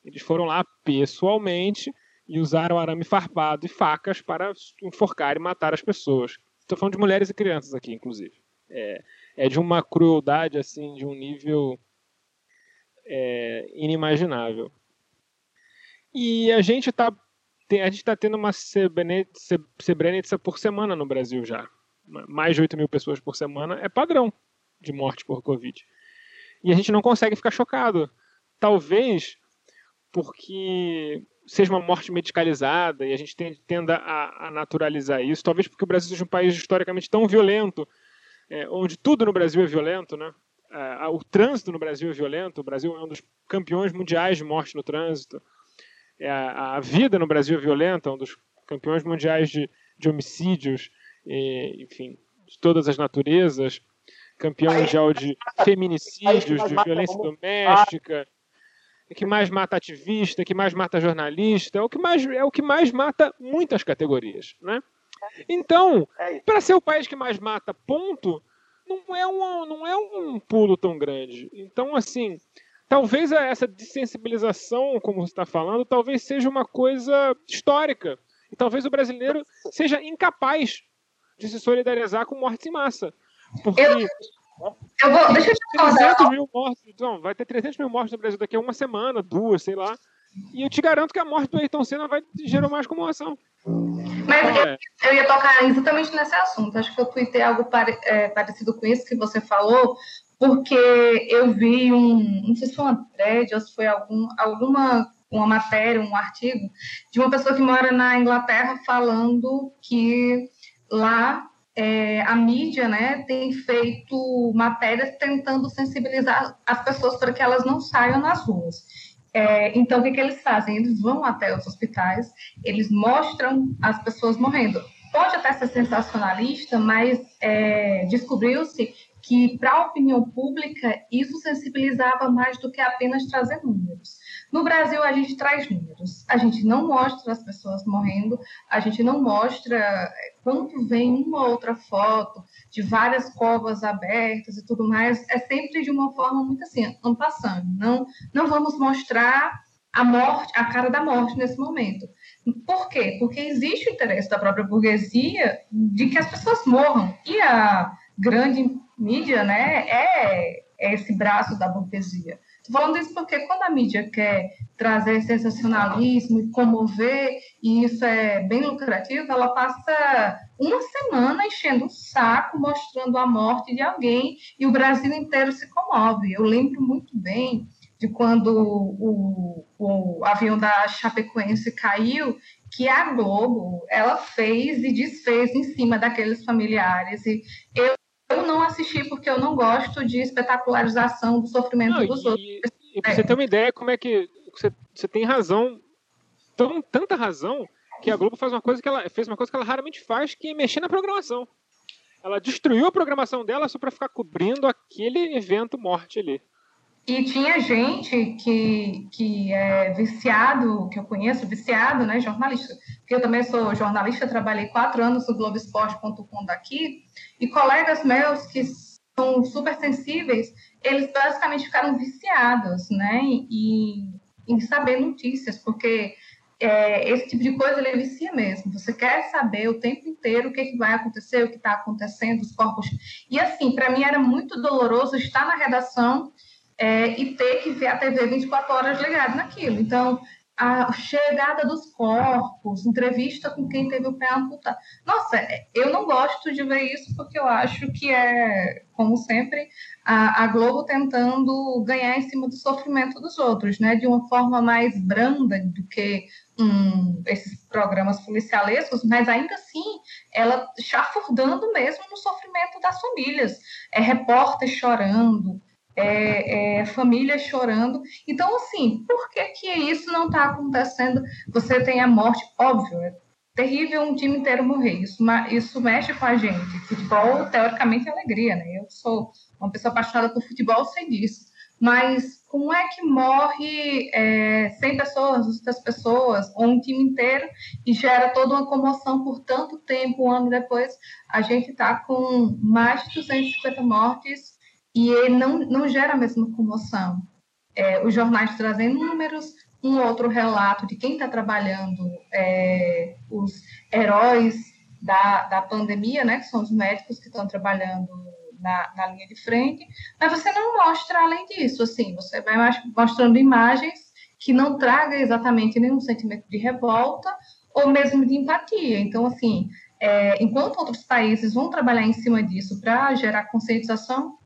Eles foram lá pessoalmente e usaram arame farpado e facas para enforcar e matar as pessoas. Estou falando de mulheres e crianças aqui, inclusive. É, é de uma crueldade, assim, de um nível é, inimaginável. E a gente está a gente está tendo uma Srebrenica por semana no Brasil já. Mais de 8 mil pessoas por semana é padrão de morte por Covid. E a gente não consegue ficar chocado. Talvez porque seja uma morte medicalizada e a gente ten- tenda a, a naturalizar isso. Talvez porque o Brasil seja um país historicamente tão violento, é, onde tudo no Brasil é violento, né? Ah, o trânsito no Brasil é violento. O Brasil é um dos campeões mundiais de morte no trânsito. É, a, a vida no Brasil é violenta, é um dos campeões mundiais de, de homicídios, e, enfim, de todas as naturezas. Campeão mundial de feminicídios, de violência doméstica é que mais mata ativista, que mais mata jornalista, é o que mais, é o que mais mata muitas categorias, né? Então, É para ser o país que mais mata, ponto, não é um, não é um pulo tão grande. Então, assim, talvez essa desensibilização, como você está falando, talvez seja uma coisa histórica. E talvez o brasileiro seja incapaz de se solidarizar com mortes em massa. Porque Eu- Eu vou, deixa eu te contar. 300 mil mortos, não, vai ter 300 mil mortos no Brasil daqui a uma semana, duas, sei lá. E eu te garanto que a morte do Ayrton Senna vai gerar mais comoção. Mas eu, É, eu ia tocar exatamente nesse assunto. Acho que eu tuitei algo pare- é, parecido com isso que você falou, porque eu vi um, não sei se foi uma thread ou se foi algum, alguma uma matéria, um artigo, de uma pessoa que mora na Inglaterra falando que lá é, a mídia né, tem feito matérias tentando sensibilizar as pessoas para que elas não saiam nas ruas. É, então, o que, que eles fazem? Eles vão até os hospitais, eles mostram as pessoas morrendo. Pode até ser sensacionalista, mas é, descobriu-se que, para a opinião pública, isso sensibilizava mais do que apenas trazer números. No Brasil, a gente traz números, a gente não mostra as pessoas morrendo, a gente não mostra é, quando vem uma outra foto de várias covas abertas e tudo mais, é sempre de uma forma muito assim, passando. Não, não vamos mostrar a morte, a cara da morte nesse momento. Por quê? Porque existe o interesse da própria burguesia de que as pessoas morram. E a grande mídia, né, é, é esse braço da burguesia. Estou falando isso porque quando a mídia quer trazer sensacionalismo e comover, e isso é bem lucrativo, ela passa uma semana enchendo o saco, mostrando a morte de alguém, e o Brasil inteiro se comove. Eu lembro muito bem de quando o, o avião da Chapecoense caiu, que a Globo ela fez e desfez em cima daqueles familiares. E eu, eu não assisti porque eu não gosto de espetacularização do sofrimento não, dos e, outros. e pra você ter uma ideia como é que você, você tem razão, tão, tanta razão, que a Globo faz uma coisa que ela fez uma coisa que ela raramente faz, que é mexer na programação. Ela destruiu a programação dela só para ficar cobrindo aquele evento morte ali. E tinha gente que, que é viciado, que eu conheço, viciado, né, jornalista, porque eu também sou jornalista, trabalhei quatro anos no Globoesporte.com daqui, e colegas meus que são super sensíveis, eles basicamente ficaram viciados, né, em, em saber notícias, porque é, esse tipo de coisa ele vicia mesmo. Você quer saber o tempo inteiro o que, que vai acontecer, o que está acontecendo, os corpos. E assim, para mim era muito doloroso estar na redação é, e ter que ver a TV 24 horas ligada naquilo. Então, a chegada dos corpos, entrevista com quem teve o pé amputado. Nossa, eu não gosto de ver isso porque eu acho que é, como sempre, a, a Globo tentando ganhar em cima do sofrimento dos outros, né? De uma forma mais branda do que hum, esses programas policialescos, mas ainda assim ela chafurdando mesmo no sofrimento das famílias. É repórter chorando, é, é, família chorando. Então, assim, por que, que isso não está acontecendo? Você tem a morte, óbvio, é terrível um time inteiro morrer. Isso, isso mexe com a gente. Futebol, teoricamente, é alegria, né? Eu sou uma pessoa apaixonada por futebol, sei disso. Mas como é que morre é, 100 pessoas, 200 pessoas, ou um time inteiro, e gera toda uma comoção por tanto tempo, um ano depois? A gente está com mais de 250 mortes e ele não, não gera a mesma comoção. É, os jornais trazendo números, um outro relato de quem está trabalhando, é, os heróis da, da pandemia, né, que são os médicos que estão trabalhando na, na, linha de frente, mas você não mostra além disso, assim, você vai mostrando imagens que não tragam exatamente nenhum sentimento de revolta ou mesmo de empatia. Então, assim, é, enquanto outros países vão trabalhar em cima disso para gerar conscientização,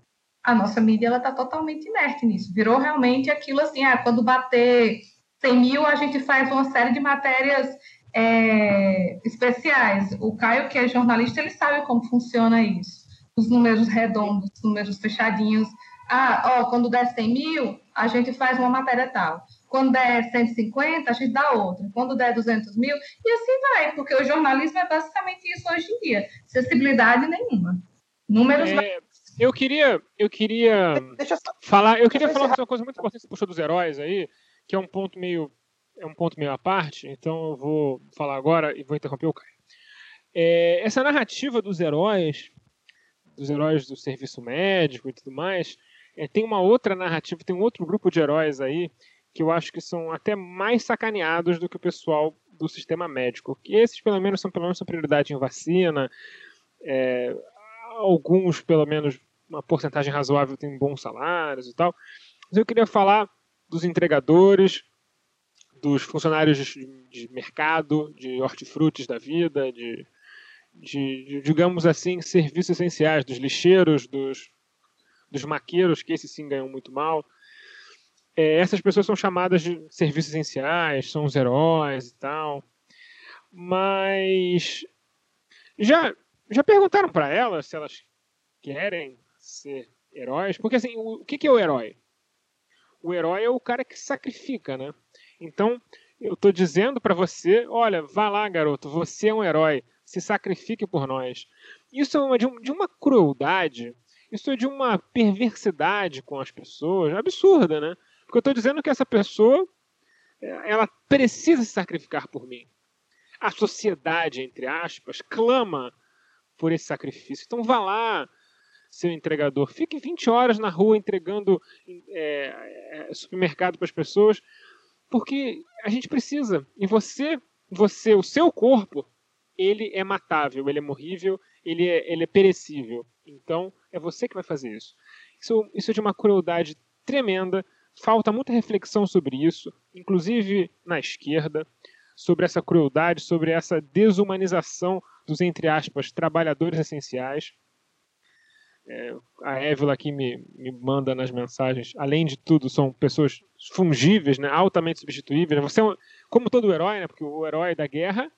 a nossa mídia ela está totalmente inerte nisso. Virou realmente aquilo assim, ah, quando bater 100 mil, a gente faz uma série de matérias é, especiais. O Caio, que é jornalista, ele sabe como funciona isso. Os números redondos, os números fechadinhos. Ah, ó, quando der 100 mil, a gente faz uma matéria tal. Quando der 150, a gente dá outra. Quando der 200 mil, e assim vai, porque o jornalismo é basicamente isso hoje em dia. Acessibilidade nenhuma. Números... É, eu queria, eu queria Deixa falar, eu queria falar uma coisa muito importante que você puxou dos heróis aí, que é um ponto meio é um ponto meio à parte, então eu vou falar agora e vou interromper o Caio. É, essa narrativa dos heróis, dos heróis do serviço médico e tudo mais, é, tem uma outra narrativa, tem um outro grupo de heróis aí que eu acho que são até mais sacaneados do que o pessoal do sistema médico. Que esses, pelo menos, são pelo menos são prioridade em vacina. É, alguns, pelo menos, uma porcentagem razoável tem bons salários e tal. Mas eu queria falar dos entregadores, dos funcionários de, mercado, de hortifrutis da vida, de, de, de, digamos assim, serviços essenciais, dos lixeiros, dos, dos maqueiros, que esses sim ganham muito mal. É, essas pessoas são chamadas de serviços essenciais, são os heróis e tal. Mas já já perguntaram para elas se elas querem ser heróis? Porque assim, o, que, é o herói? O herói é o cara que sacrifica, né? Então, eu tô dizendo para você, olha, vá lá, garoto, você é um herói, se sacrifique por nós. Isso é uma, de, de uma crueldade, isso é de uma perversidade com as pessoas, absurda, né? Porque eu tô dizendo que essa pessoa, é, ela precisa se sacrificar por mim. A sociedade, entre aspas, clama por esse sacrifício. Então vá lá, seu entregador. Fique 20 horas na rua entregando é, é, supermercado para as pessoas, porque a gente precisa. E você, você, o seu corpo, ele é matável, ele é morrível, ele é, ele é perecível. Então é você que vai fazer isso. Isso, isso é de uma crueldade tremenda. Falta muita reflexão sobre isso, inclusive na esquerda, sobre essa crueldade, sobre essa desumanização dos, entre aspas, trabalhadores essenciais. É, a Évila aqui me, me manda nas mensagens, além de tudo, são pessoas fungíveis, né, altamente substituíveis. Você é como todo herói, né, porque o herói da guerra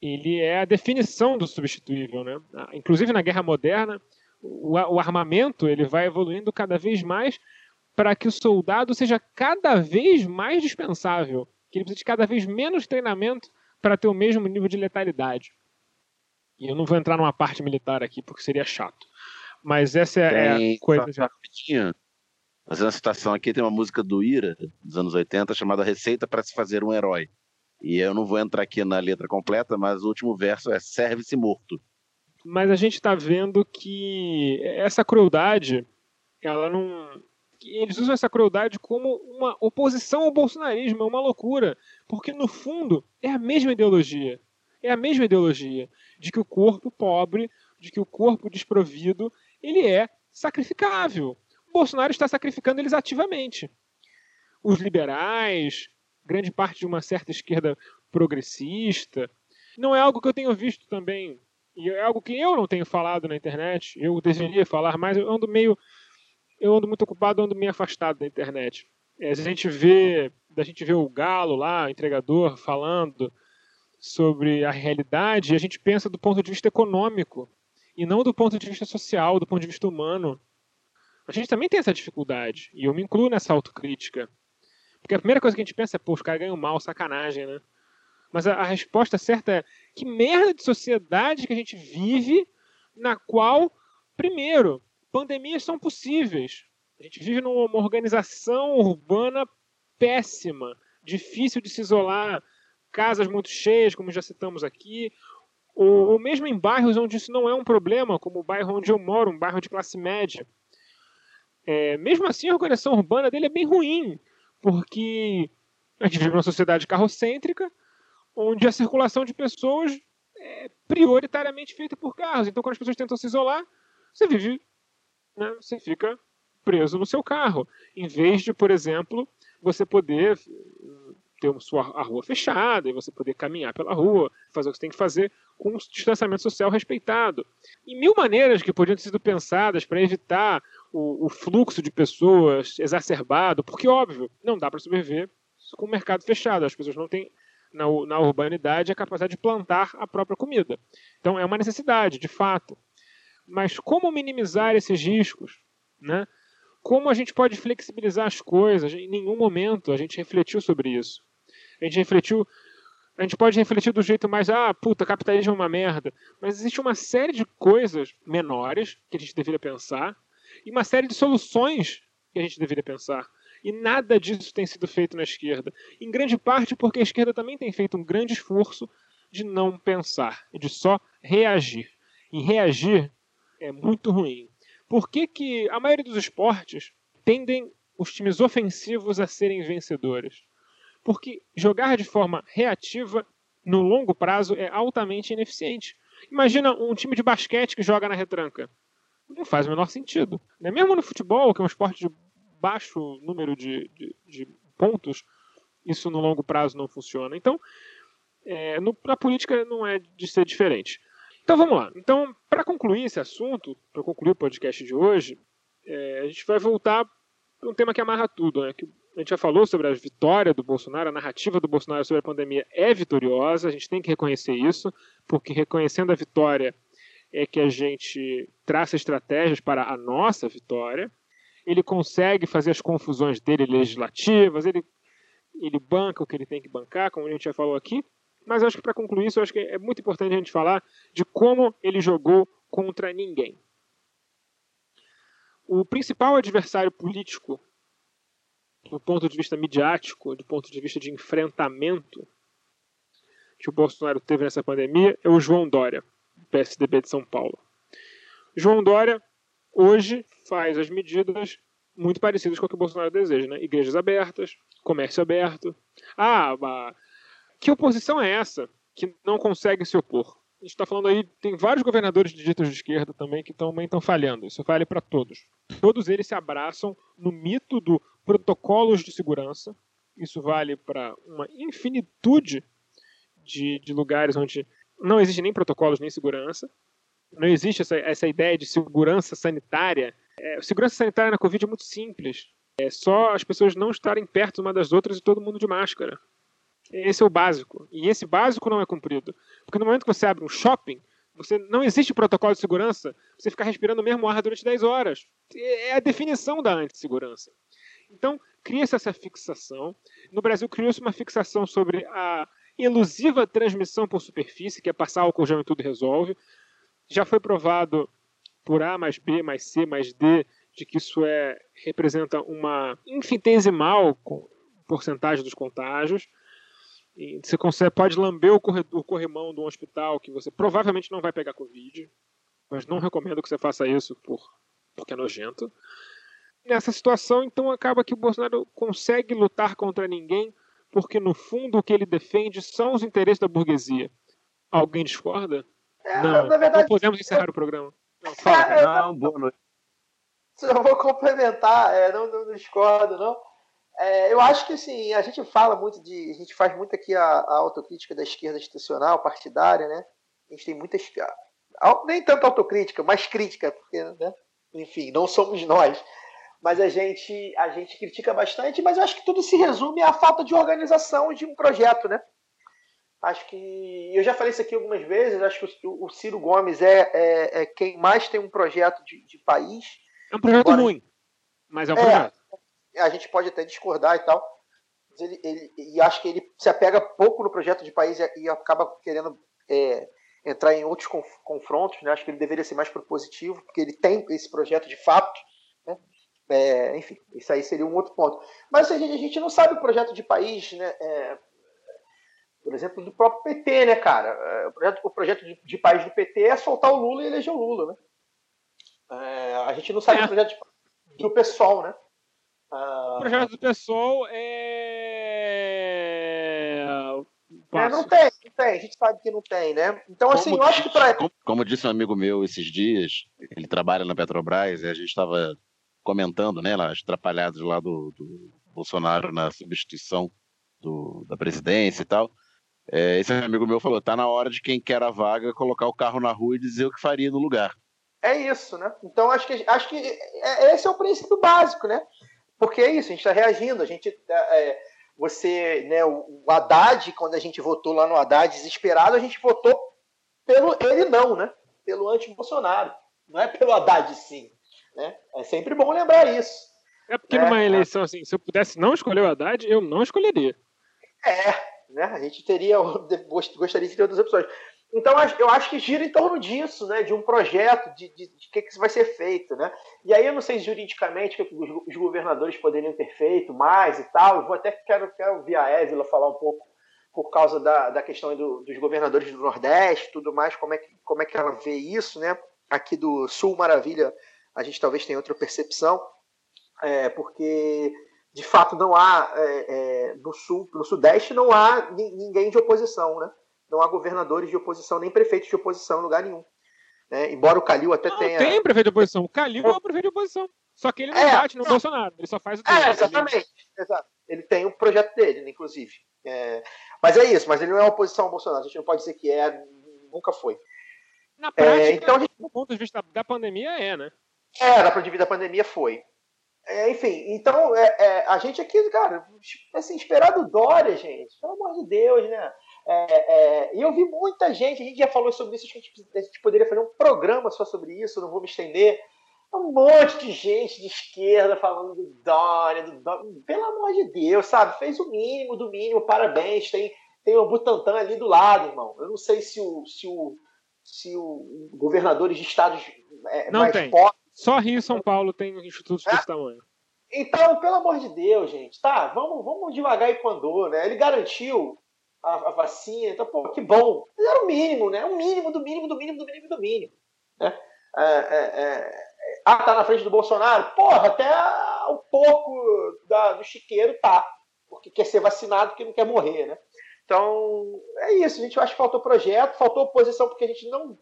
ele é a definição do substituível. Né? Ah, inclusive na guerra moderna, o, o armamento ele vai evoluindo cada vez mais para que o soldado seja cada vez mais dispensável, que ele precisa de cada vez menos treinamento para ter o mesmo nível de letalidade. E eu não vou entrar numa parte militar aqui porque seria chato. Mas essa é, tem, a coisa já. Rapidinho, fazendo uma citação aqui, tem uma música do Ira, dos anos 80, chamada Receita para se fazer um herói. E eu não vou entrar aqui na letra completa, mas o último verso é serve-se morto. Mas a gente está vendo que essa crueldade, ela não. Eles usam essa crueldade como uma oposição ao bolsonarismo, é uma loucura. Porque, no fundo, é a mesma ideologia. É a mesma ideologia de que o corpo pobre, de que o corpo desprovido, ele é sacrificável. O Bolsonaro está sacrificando eles ativamente. Os liberais, grande parte de uma certa esquerda progressista. Não é algo que eu tenho visto também, e é algo que eu não tenho falado na internet. Eu deveria falar mais, eu ando meio. Eu ando muito ocupado, ando meio afastado da internet. É, a gente vê. A gente vê o Galo lá, o entregador, falando sobre a realidade, e a gente pensa do ponto de vista econômico, e não do ponto de vista social, do ponto de vista humano. A gente também tem essa dificuldade, e eu me incluo nessa autocrítica. Porque a primeira coisa que a gente pensa é, pô, os caras ganham mal, sacanagem, né? Mas a, a, resposta certa é: que merda de sociedade que a gente vive, na qual, primeiro, pandemias são possíveis. A gente vive numa organização urbana péssima, difícil de se isolar, casas muito cheias, como já citamos aqui, ou, ou mesmo em bairros onde isso não é um problema, como o bairro onde eu moro, um bairro de classe média. É, mesmo assim, a organização urbana dele é bem ruim, porque a gente vive numa sociedade carrocêntrica, onde a circulação de pessoas é prioritariamente feita por carros. Então, quando as pessoas tentam se isolar, você vive, né, você fica preso no seu carro, em vez de, por exemplo, você poder ter sua, a rua fechada e você poder caminhar pela rua, fazer o que você tem que fazer com um distanciamento social respeitado. E mil maneiras que podiam ter sido pensadas para evitar o, o, fluxo de pessoas exacerbado, porque, óbvio, não dá para sobreviver com o mercado fechado. As pessoas não têm, na, na urbanidade, a capacidade de plantar a própria comida. Então, é uma necessidade, de fato. Mas como minimizar esses riscos? Né? Como a gente pode flexibilizar as coisas? Em nenhum momento a gente refletiu sobre isso. A gente refletiu. A gente pode refletir do jeito mais, ah, puta, capitalismo é uma merda. Mas existe uma série de coisas menores que a gente deveria pensar e uma série de soluções que a gente deveria pensar. E nada disso tem sido feito na esquerda. Em grande parte porque a esquerda também tem feito um grande esforço de não pensar e de só reagir. E reagir é muito ruim. Por que, que a maioria dos esportes tendem os times ofensivos a serem vencedores? Porque jogar de forma reativa no longo prazo é altamente ineficiente. Imagina um time de basquete que joga na retranca. Não faz o menor sentido. Né? Mesmo no futebol, que é um esporte de baixo número de, de, de pontos, isso no longo prazo não funciona. Então, é, no, na política não é de ser diferente. Então vamos lá. Então, para concluir esse assunto, para concluir o podcast de hoje, é, a gente vai voltar para um tema que amarra tudo, né? Que a gente já falou sobre a vitória do Bolsonaro, a narrativa do Bolsonaro sobre a pandemia é vitoriosa, a gente tem que reconhecer isso, porque reconhecendo a vitória é que a gente traça estratégias para a nossa vitória. Ele consegue fazer as confusões dele legislativas, ele, ele banca o que ele tem que bancar, como a gente já falou aqui. Mas acho que para concluir isso, acho que é muito importante a gente falar de como ele jogou contra ninguém. O principal adversário político do ponto de vista midiático, do ponto de vista de enfrentamento que o Bolsonaro teve nessa pandemia é o João Dória, PSDB de São Paulo. João Dória hoje faz as medidas muito parecidas com o que o Bolsonaro deseja, né? Igrejas abertas, comércio aberto. Ah, que oposição é essa que não consegue se opor? A gente está falando aí, tem vários governadores de ditos de esquerda também que também estão falhando. Isso vale para todos. Todos eles se abraçam no mito do protocolos de segurança. Isso vale para uma infinitude de, de lugares onde não existe nem protocolos nem segurança. Não existe essa, essa ideia de segurança sanitária. É, segurança sanitária na Covid é muito simples. É só as pessoas não estarem perto uma das outras e todo mundo de máscara. Esse é o básico. E esse básico não é cumprido. Porque no momento que você abre um shopping, você não existe protocolo de segurança, você ficar respirando o mesmo ar durante 10 horas. É a definição da antissegurança. Então, cria-se essa fixação. No Brasil, criou-se uma fixação sobre a elusiva transmissão por superfície, que é passar álcool gel e tudo resolve. Já foi provado por A mais B mais C mais D de que isso é, representa uma infinitesimal porcentagem dos contágios. Você consegue, pode lamber o, corre, o corrimão de um hospital que você provavelmente não vai pegar Covid, mas não recomendo que você faça isso por, porque é nojento nessa situação, então acaba que o Bolsonaro consegue lutar contra ninguém, porque no fundo o que ele defende são os interesses da burguesia. Alguém discorda? É, não, na verdade, não podemos encerrar eu... o programa. Não, fala, É, Não, boa noite. Eu vou complementar, é, não, não, não discordo, não. É, eu acho que assim, a gente fala muito de. A gente faz muito aqui a, a autocrítica da esquerda institucional, partidária, né? A gente tem muitas. Nem tanto autocrítica, mas crítica, porque, né? enfim, não somos nós. Mas a gente, a gente critica bastante, mas eu acho que tudo se resume à falta de organização de um projeto, né? Acho que. Eu já falei isso aqui algumas vezes, acho que o, o Ciro Gomes é, é, é, quem mais tem um projeto de, de país. É um projeto embora, ruim, mas é um projeto. A gente pode até discordar e tal. Ele, ele, e acho que ele se apega pouco no projeto de país e, e acaba querendo é, entrar em outros confrontos. Né? Acho que ele deveria ser mais propositivo, porque ele tem esse projeto de fato. Né? É, enfim, isso aí seria um outro ponto. Mas a gente, a gente não sabe o projeto de país, né? É, por exemplo, do próprio PT, né, cara? É, o projeto, o projeto de, de país do PT é soltar o Lula e eleger o Lula, né? É, a gente não sabe é. o projeto de, do PSOL, né? Uh... O projeto do PSOL é. é não tem, não tem, a gente sabe que não tem, né? Então, assim, como, eu acho que para. Como, como, disse um amigo meu esses dias, ele trabalha na Petrobras e a gente estava comentando, né, lá, as atrapalhadas lá do, do Bolsonaro na substituição do, da presidência e tal. É, esse amigo meu falou: tá na hora de quem quer a vaga colocar o carro na rua e dizer o que faria no lugar. É isso, né? Então acho que, acho que é, esse é o princípio básico, né? Porque é isso, a gente está reagindo, a gente. É, é, você, né, o Haddad, quando a gente votou lá no Haddad desesperado, a gente votou pelo ele não, né? Pelo anti-Bolsonaro. Não é pelo Haddad sim. Né? É sempre bom lembrar isso. É porque numa eleição assim, se eu pudesse não escolher o Haddad, eu não escolheria. É, né? A gente teria, gostaria de ter outras opções. Então, eu acho que gira em torno disso, né? De um projeto, de, de, de que, que vai ser feito, né? E aí eu não sei juridicamente o que os, os governadores poderiam ter feito mais e tal. Eu vou até quero, quero ouvir a Évila falar um pouco por causa da, da questão do, dos governadores do Nordeste, tudo mais, como é que como é que ela vê isso, né? Aqui do Sul Maravilha, a gente talvez tenha outra percepção, é, porque de fato não há é, é, no sul, no sudeste não há ninguém de oposição, né? Não há governadores de oposição nem prefeitos de oposição em lugar nenhum. Né? Embora o Calil até não, tenha. Tem prefeito de oposição. O Calil é o prefeito de oposição. Só que ele não é, bate no não. Bolsonaro. Ele só faz o dele. É, exatamente. Exato. Ele tem o um projeto dele, né, inclusive. É... Mas é isso. Mas ele não é oposição ao Bolsonaro. A gente não pode dizer que é. Nunca foi. Na prática, é, então, gente... do ponto de vista da pandemia, é, né? É, da ponto de vista da pandemia foi. É, enfim, então é, é, a gente aqui, cara, assim, esperar do Dória, gente, pelo amor de Deus, né? É, é, e eu vi muita gente, a gente já falou sobre isso, acho que a gente, a gente poderia fazer um programa só sobre isso, não vou me estender. Um monte de gente de esquerda falando do Dória, do Dória. Pelo amor de Deus, sabe? Fez o mínimo do mínimo, parabéns. Tem, tem o Butantan ali do lado, irmão. Eu não sei se o, se o, se o governadores de estados é, não mais tem. pobres só Rio e São Paulo tem institutos é? desse tamanho. Então, pelo amor de Deus, gente, tá, vamos, vamos devagar e quando, né? Ele garantiu a, a, vacina, então, pô, que bom. Era o mínimo, né? O mínimo do mínimo do mínimo do mínimo do mínimo. Né? É, é, é, ah, tá na frente do Bolsonaro? Porra, até o pouco da, do chiqueiro tá. Porque quer ser vacinado, porque não quer morrer, né? Então, é isso. A gente acha que faltou projeto, faltou oposição, porque a gente não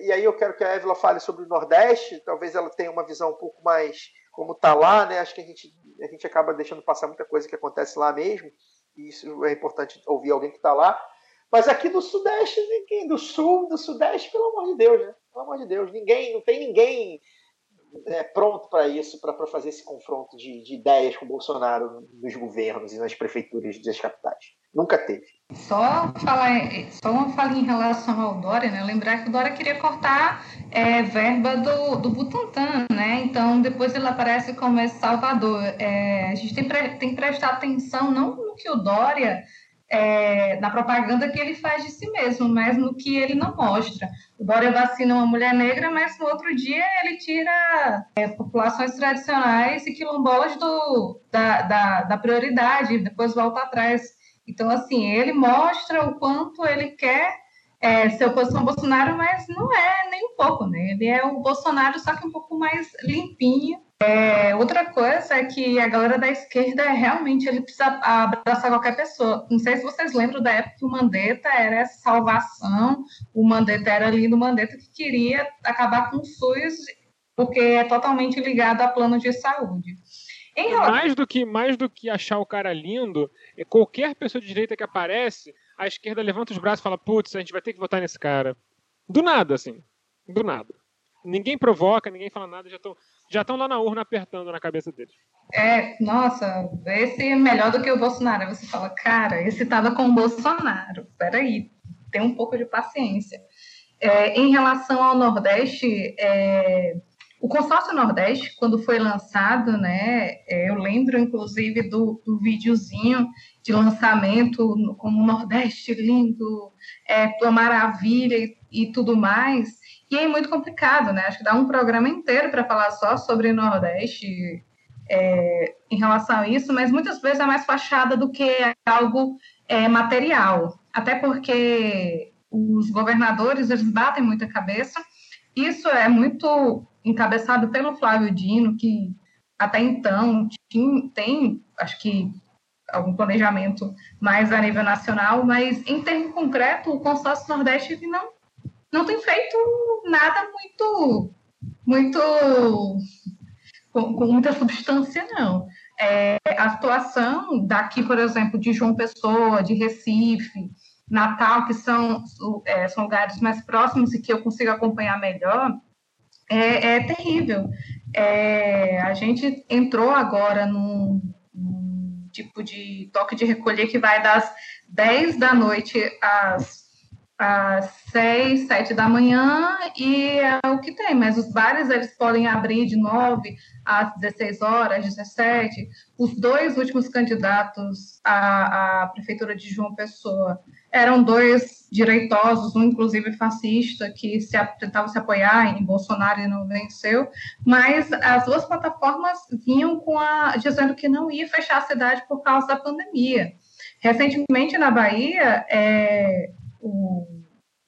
e aí eu quero que a Évila fale sobre o Nordeste, talvez ela tenha uma visão um pouco mais como está lá, né? Acho que a gente, a gente acaba deixando passar muita coisa que acontece lá mesmo, isso é importante ouvir alguém que está lá. Mas aqui do Sudeste, ninguém, do Sul, do Sudeste, pelo amor de Deus, né? Pelo amor de Deus, ninguém, não tem ninguém é, pronto para isso, para fazer esse confronto de, de ideias com o Bolsonaro nos governos e nas prefeituras das capitais. Nunca teve. Só, falar, só uma fala em relação ao Dória, né? Lembrar que o Dória queria cortar é, verba do, do Butantan, né? Então, depois ele aparece como esse salvador. É, a gente tem, tem que prestar atenção não que o Dória é, na propaganda que ele faz de si mesmo, mas no que ele não mostra. O Dória vacina uma mulher negra, mas no outro dia ele tira é, populações tradicionais e quilombolas do, da, da, da prioridade, depois volta atrás. Então, assim, ele mostra o quanto ele quer é, ser oposição ao Bolsonaro, mas não é nem um pouco, né? Ele é o Bolsonaro, só que um pouco mais limpinho é, outra coisa é que a galera da esquerda realmente ele precisa abraçar qualquer pessoa. Não sei se vocês lembram da época que o Mandetta era essa salvação, o Mandetta era ali no Mandetta que queria acabar com o SUS, porque é totalmente ligado a plano de saúde. Em. Mais do que mais do que achar o cara lindo, é qualquer pessoa de direita que aparece, a esquerda levanta os braços e fala: "Putz, a gente vai ter que votar nesse cara". Do nada assim. Do nada. Ninguém provoca, ninguém fala nada, já estão já estão lá na urna apertando na cabeça deles. É, nossa, esse é melhor do que o Bolsonaro. Você fala, cara, esse estava com o Bolsonaro. Peraí, tem um pouco de paciência. É, em relação ao Nordeste, é, o consórcio Nordeste, quando foi lançado, né, é, eu lembro inclusive do, do videozinho de lançamento como Nordeste lindo, é, tua maravilha e, e tudo mais. E é muito complicado, né? Acho que dá um programa inteiro para falar só sobre Nordeste é, em relação a isso, mas muitas vezes é mais fachada do que algo é, material. Até porque os governadores eles batem muita cabeça. Isso é muito encabeçado pelo Flávio Dino, que até então tinha, tem, acho que algum planejamento mais a nível nacional, mas em termo concreto, o consórcio Nordeste não não tem feito nada muito, muito com, com muita substância, não. É, a situação daqui, por exemplo, de João Pessoa, de Recife, Natal, que são, é, são lugares mais próximos e que eu consigo acompanhar melhor, é, é terrível. É, a gente entrou agora num, num, tipo de toque de recolher que vai das 10 da noite às às seis, sete da manhã e é o que tem, mas os bares eles podem abrir de nove às 16 horas, 17. Os dois últimos candidatos à, à prefeitura de João Pessoa eram dois direitosos, um inclusive fascista, que se tentava se apoiar em Bolsonaro e não venceu, mas as duas plataformas vinham com a dizendo que não ia fechar a cidade por causa da pandemia. Recentemente na Bahia, é, o,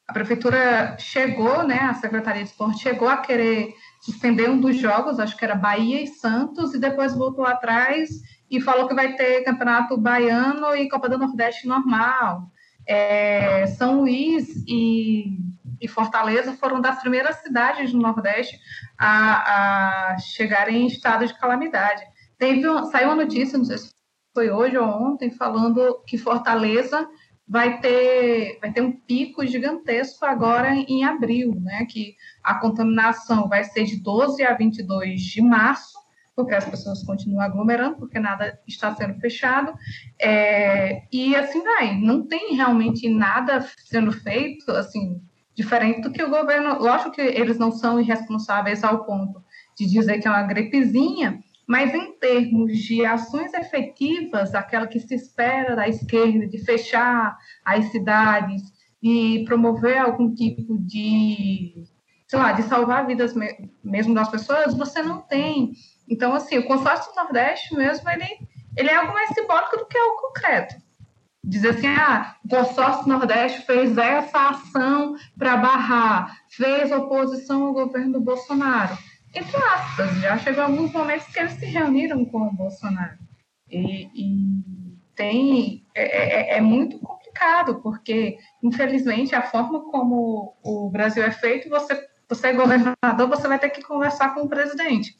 a prefeitura chegou, né, a Secretaria de Esporte chegou a querer suspender um dos jogos, acho que era Bahia e Santos, e depois voltou atrás e falou que vai ter campeonato baiano e Copa do Nordeste normal. É, São Luís e, e, Fortaleza foram das primeiras cidades do Nordeste a, a chegarem em estado de calamidade. Teve, saiu uma notícia, não sei se foi hoje ou ontem, falando que Fortaleza vai ter, vai ter um pico gigantesco agora em abril, né? Que a contaminação vai ser de 12 a 22 de março, porque as pessoas continuam aglomerando, porque nada está sendo fechado, é, e assim vai. Não tem realmente nada sendo feito, assim, diferente do que o governo. Lógico que eles não são irresponsáveis ao ponto de dizer que é uma gripezinha, mas em termos de ações efetivas, aquela que se espera da esquerda, de fechar as cidades e promover algum tipo de, sei lá, de salvar vidas mesmo das pessoas, você não tem. Então, assim, o consórcio do Nordeste mesmo, ele, ele é algo mais simbólico do que algo concreto. Dizer assim, ah, o consórcio Nordeste fez essa ação para barrar, fez oposição ao governo do Bolsonaro entre já chegou alguns momentos que eles se reuniram com o Bolsonaro. E, e tem, é, é, é, muito complicado, porque, infelizmente, a forma como o Brasil é feito, você, você é governador, você vai ter que conversar com o presidente,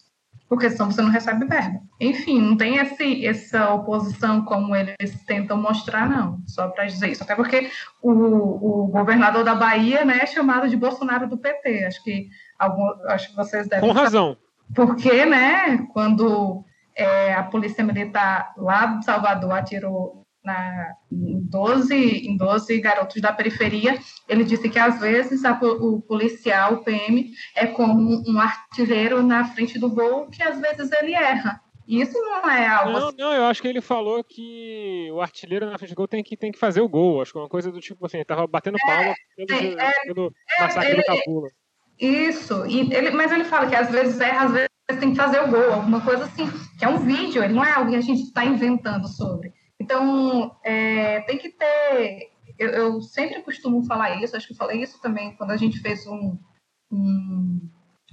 porque senão você não recebe verba. Enfim, não tem esse, essa oposição como eles tentam mostrar, não, só para dizer isso. Até porque o, o governador da Bahia né, é chamado de Bolsonaro do PT. Acho que Algum, acho que vocês devem. Com razão. Porque, né, quando é, a polícia militar lá de Salvador atirou na, em, 12, em 12 garotos da periferia, ele disse que às vezes a, o policial, o PM, é como um artilheiro na frente do gol, que às vezes ele erra. Isso não é algo. Não, assim. não, eu acho que ele falou que o artilheiro na frente do gol tem que, tem que fazer o gol. Acho que é uma coisa do tipo assim, ele tava batendo palma é, pelo, é, pelo é, massacre ele, do Cabula. Isso, e ele, mas ele fala que às vezes erra, às vezes tem que fazer o gol, alguma coisa assim, que é um vídeo, ele não é algo que a gente está inventando sobre. Então, é, tem que ter. Eu, eu, sempre costumo falar isso, acho que falei isso também quando a gente fez um. um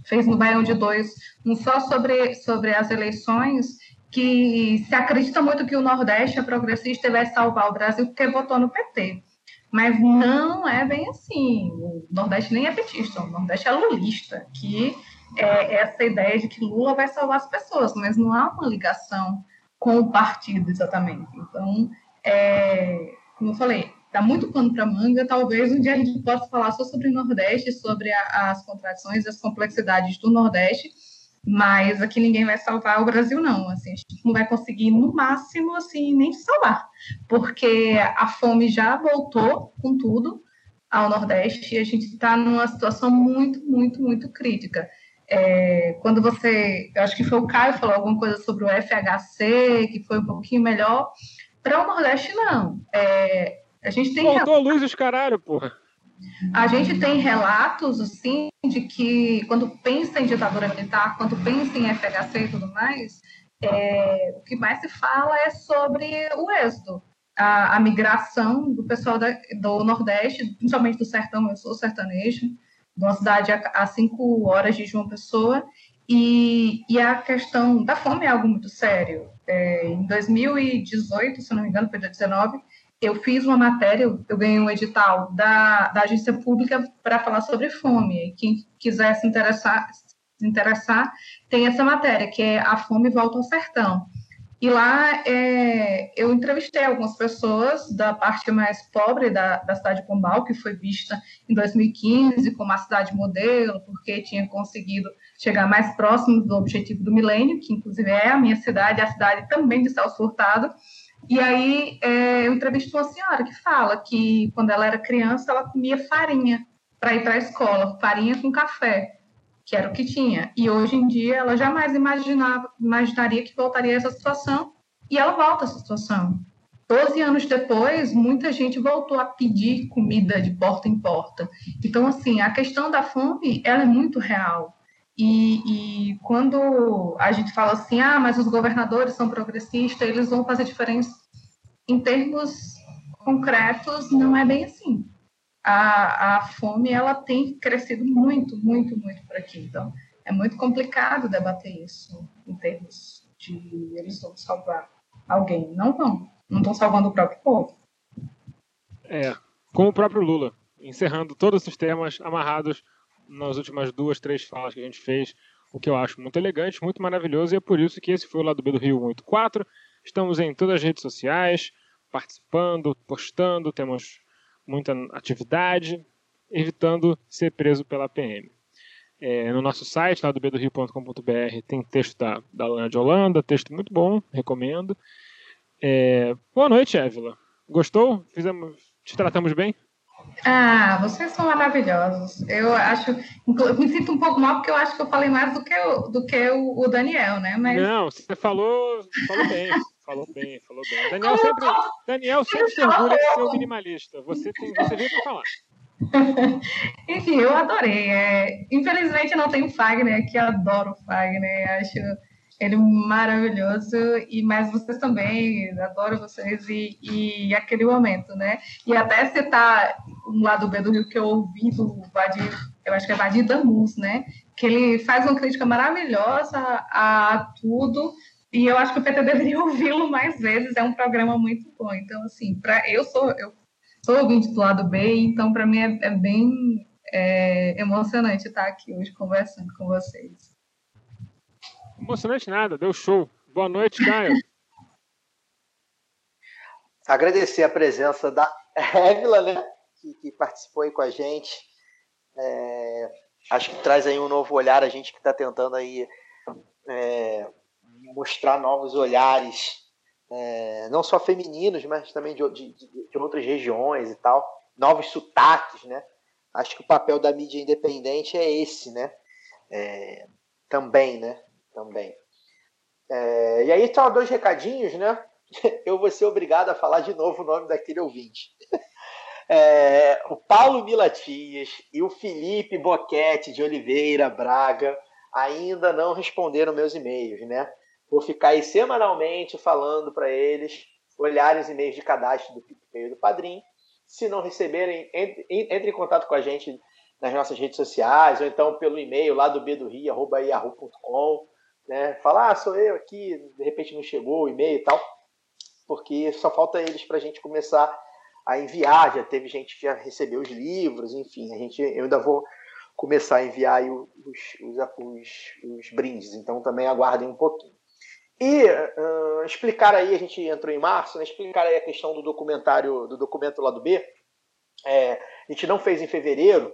fez no Baião de Dois, um só sobre, sobre as eleições, que se acredita muito que o Nordeste é progressista e vai salvar o Brasil porque votou no PT. Mas não é bem assim. O Nordeste nem é petista, o Nordeste é lulista, que é essa ideia de que Lula vai salvar as pessoas, mas não há uma ligação com o partido exatamente. Então, é, como eu falei, dá muito pano para manga. Talvez um dia a gente possa falar só sobre o Nordeste, sobre a, as contradições, as complexidades do Nordeste, mas aqui ninguém vai salvar o Brasil, não. Assim, a gente não vai conseguir, no máximo, assim, nem salvar, porque a fome já voltou com tudo ao Nordeste e a gente está numa situação muito, muito, muito crítica. É, quando você, eu acho que foi o Caio falou alguma coisa sobre o FHC, que foi um pouquinho melhor, para o Nordeste não. É, a gente tem Faltou luz os caralho, porra. A gente tem relatos, assim, de que quando pensa em ditadura militar, quando pensa em FHC e tudo mais, é, o que mais se fala é sobre o êxodo, a, a migração do pessoal da, do Nordeste, principalmente do sertão, eu sou sertanejo, de uma cidade a, a cinco horas de João Pessoa, e, e, a questão da fome é algo muito sério. É, em 2018, se não me engano, foi 2019, eu fiz uma matéria, eu ganhei um edital da, da agência pública para falar sobre fome. Quem quiser se interessar, se interessar, tem essa matéria, que é A Fome Volta ao Sertão. E lá é, eu entrevistei algumas pessoas da parte mais pobre da, da cidade de Pombal, que foi vista em 2015 como a cidade modelo, porque tinha conseguido chegar mais próximo do objetivo do milênio, que inclusive é a minha cidade, a cidade também de Celso Furtado. E aí é, eu entrevistei uma senhora que fala que quando ela era criança ela comia farinha para ir para a escola, farinha com café, que era o que tinha. E hoje em dia ela jamais imaginava, imaginaria que voltaria a essa situação e ela volta a essa situação. Doze anos depois, muita gente voltou a pedir comida de porta em porta. Então, assim, a questão da fome, ela é muito real. E, e, quando a gente fala assim, ah, mas os governadores são progressistas, eles vão fazer diferença em termos concretos, não é bem assim. A, a fome ela tem crescido muito, muito, muito por aqui. Então, é muito complicado debater isso em termos de eles vão salvar alguém. Não vão. Não estão salvando o próprio povo. É, com o próprio Lula, encerrando todos os temas amarrados nas últimas duas, três falas que a gente fez, o que eu acho muito elegante, muito maravilhoso, e é por isso que esse foi o lado B do Rio 84. Estamos em todas as redes sociais, participando, postando, temos muita atividade, evitando ser preso pela PM. É, no nosso site, lá do tem texto da, da Lana de Holanda, texto muito bom, recomendo. É, boa noite, Évila. Gostou? Fizemos, te tratamos bem? Ah, vocês são maravilhosos. Eu acho, me sinto um pouco mal porque eu acho que eu falei mais do que o, do que o, o Daniel, né? Mas... Não, você falou, falou bem, falou bem, falou bem. Daniel sempre, Daniel sempre se orgulha de ser o minimalista. Você tem, você veio para falar. Enfim, eu adorei. É, infelizmente não tenho Fagner, que adoro Fagner. Acho ele é maravilhoso, e mas vocês também, adoro vocês, e, e aquele momento, né? E até citar um lado B do Rio que eu ouvi do Vadir, eu acho que é Vadir Damus, né? Que ele faz uma crítica maravilhosa a, a tudo, e eu acho que o PT deveria ouvi-lo mais vezes, é um programa muito bom. Então, assim, pra, eu sou eu sou ouvinte do lado B, então para mim é, é bem é, emocionante estar aqui hoje conversando com vocês. Emocionante nada, deu show. Boa noite, Caio. Agradecer a presença da Évila, né? Que, que, participou aí com a gente. É, acho que traz aí um novo olhar, a gente que está tentando aí é, mostrar novos olhares, é, não só femininos, mas também de, de, de, outras regiões e tal, novos sotaques, né? Acho que o papel da mídia independente é esse, né? É, também, né? Também. É, e aí, só dois recadinhos, né? Eu vou ser obrigado a falar de novo o nome daquele ouvinte. É, o Paulo Milatias e o Felipe Boquete de Oliveira Braga ainda não responderam meus e-mails, né? Vou ficar aí semanalmente falando para eles olharem os e-mails de cadastro do PicPay do Padrim. Se não receberem, entre, entre em contato com a gente nas nossas redes sociais, ou então pelo e-mail lá do bedoria.yahoo.com né? Falar, ah, sou eu aqui, de repente não chegou o e-mail e tal, porque só falta eles para a gente começar a enviar. Já teve gente que já recebeu os livros, enfim, a gente, eu ainda vou começar a enviar os, os, os, os brindes. Então também aguardem um pouquinho. E uh, explicar aí, a gente entrou em março, né, explicar aí a questão do documentário, do documento lá do B. É, a gente não fez em fevereiro,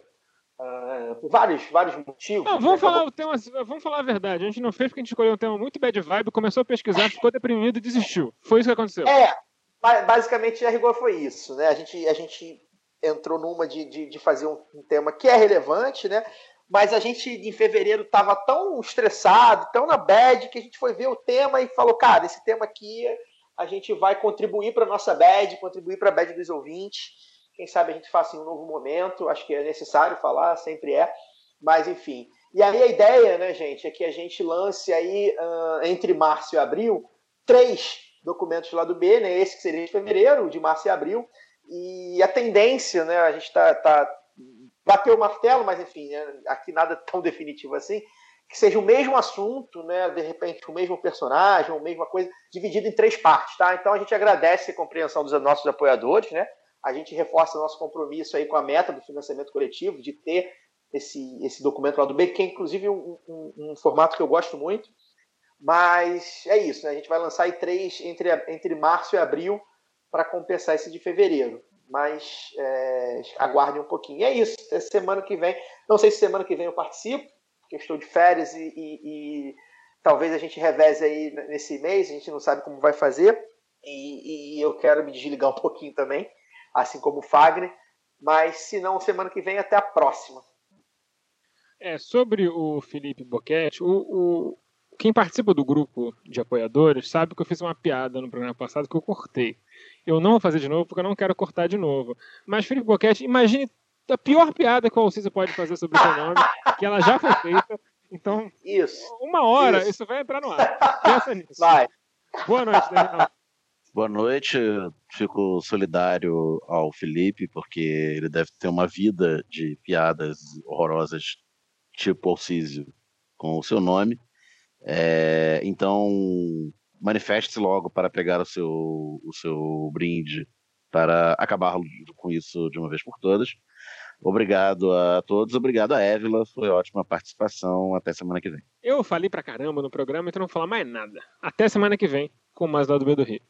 uh, por vários, vários motivos. Não, vamos, falar o tema, vamos falar a verdade. A gente não fez porque a gente escolheu um tema muito bad vibe, começou a pesquisar, ficou deprimido e desistiu. Foi isso que aconteceu. É, basicamente a rigor foi isso. Né? A, gente, a gente entrou numa de, de, de fazer um, um tema que é relevante, né? mas a gente em fevereiro estava tão estressado, tão na bad, que a gente foi ver o tema e falou, cara, esse tema aqui a gente vai contribuir para a nossa bad, contribuir para a bad dos ouvintes. Quem sabe a gente faça em um novo momento, acho que é necessário falar, sempre é, mas enfim. E aí a ideia, né, gente, é que a gente lance aí uh, entre março e abril três documentos lá do B, né, esse que seria de fevereiro, de março e abril, e a tendência, né, a gente está tá, bateu o martelo, mas enfim, né, aqui nada tão definitivo assim, que seja o mesmo assunto, né, de repente o mesmo personagem, a mesma coisa, dividido em três partes, tá? Então a gente agradece a compreensão dos nossos apoiadores, né? A gente reforça nosso compromisso aí com a meta do financiamento coletivo, de ter esse, esse documento lá do B, que é inclusive um, um, um formato que eu gosto muito. Mas é isso, né? A gente vai lançar aí três entre, entre março e abril para compensar esse de fevereiro mas é, um pouquinho. E é isso, é semana que vem. Não sei se semana que vem eu participo, porque eu estou de férias e, e, e talvez a gente reveze aí nesse mês, a gente não sabe como vai fazer. E, e, eu quero me desligar um pouquinho também, assim como o Fagner. Mas se não, semana que vem, até a próxima. É, sobre o Felipe Boquete, o, o, quem participa do grupo de apoiadores sabe que eu fiz uma piada no programa passado que eu cortei. Eu não vou fazer de novo porque eu não quero cortar de novo. Mas, Felipe Boquete, imagine a pior piada que o Alcísio pode fazer sobre o seu nome, que ela já foi feita. Então, isso, uma hora, isso. isso vai entrar no ar. Pensa nisso. Vai. Boa noite, Daniel. Boa noite, fico solidário ao Felipe, porque ele deve ter uma vida de piadas horrorosas, tipo Alcísio, com o seu nome. É, então, manifeste-se logo para pegar o seu, o seu brinde para acabar com isso de uma vez por todas. Obrigado a todos, obrigado a Évila, foi ótima participação. Até semana que vem. Eu falei pra caramba no programa, então não vou falar mais nada. Até semana que vem, com mais lá do B do Rio.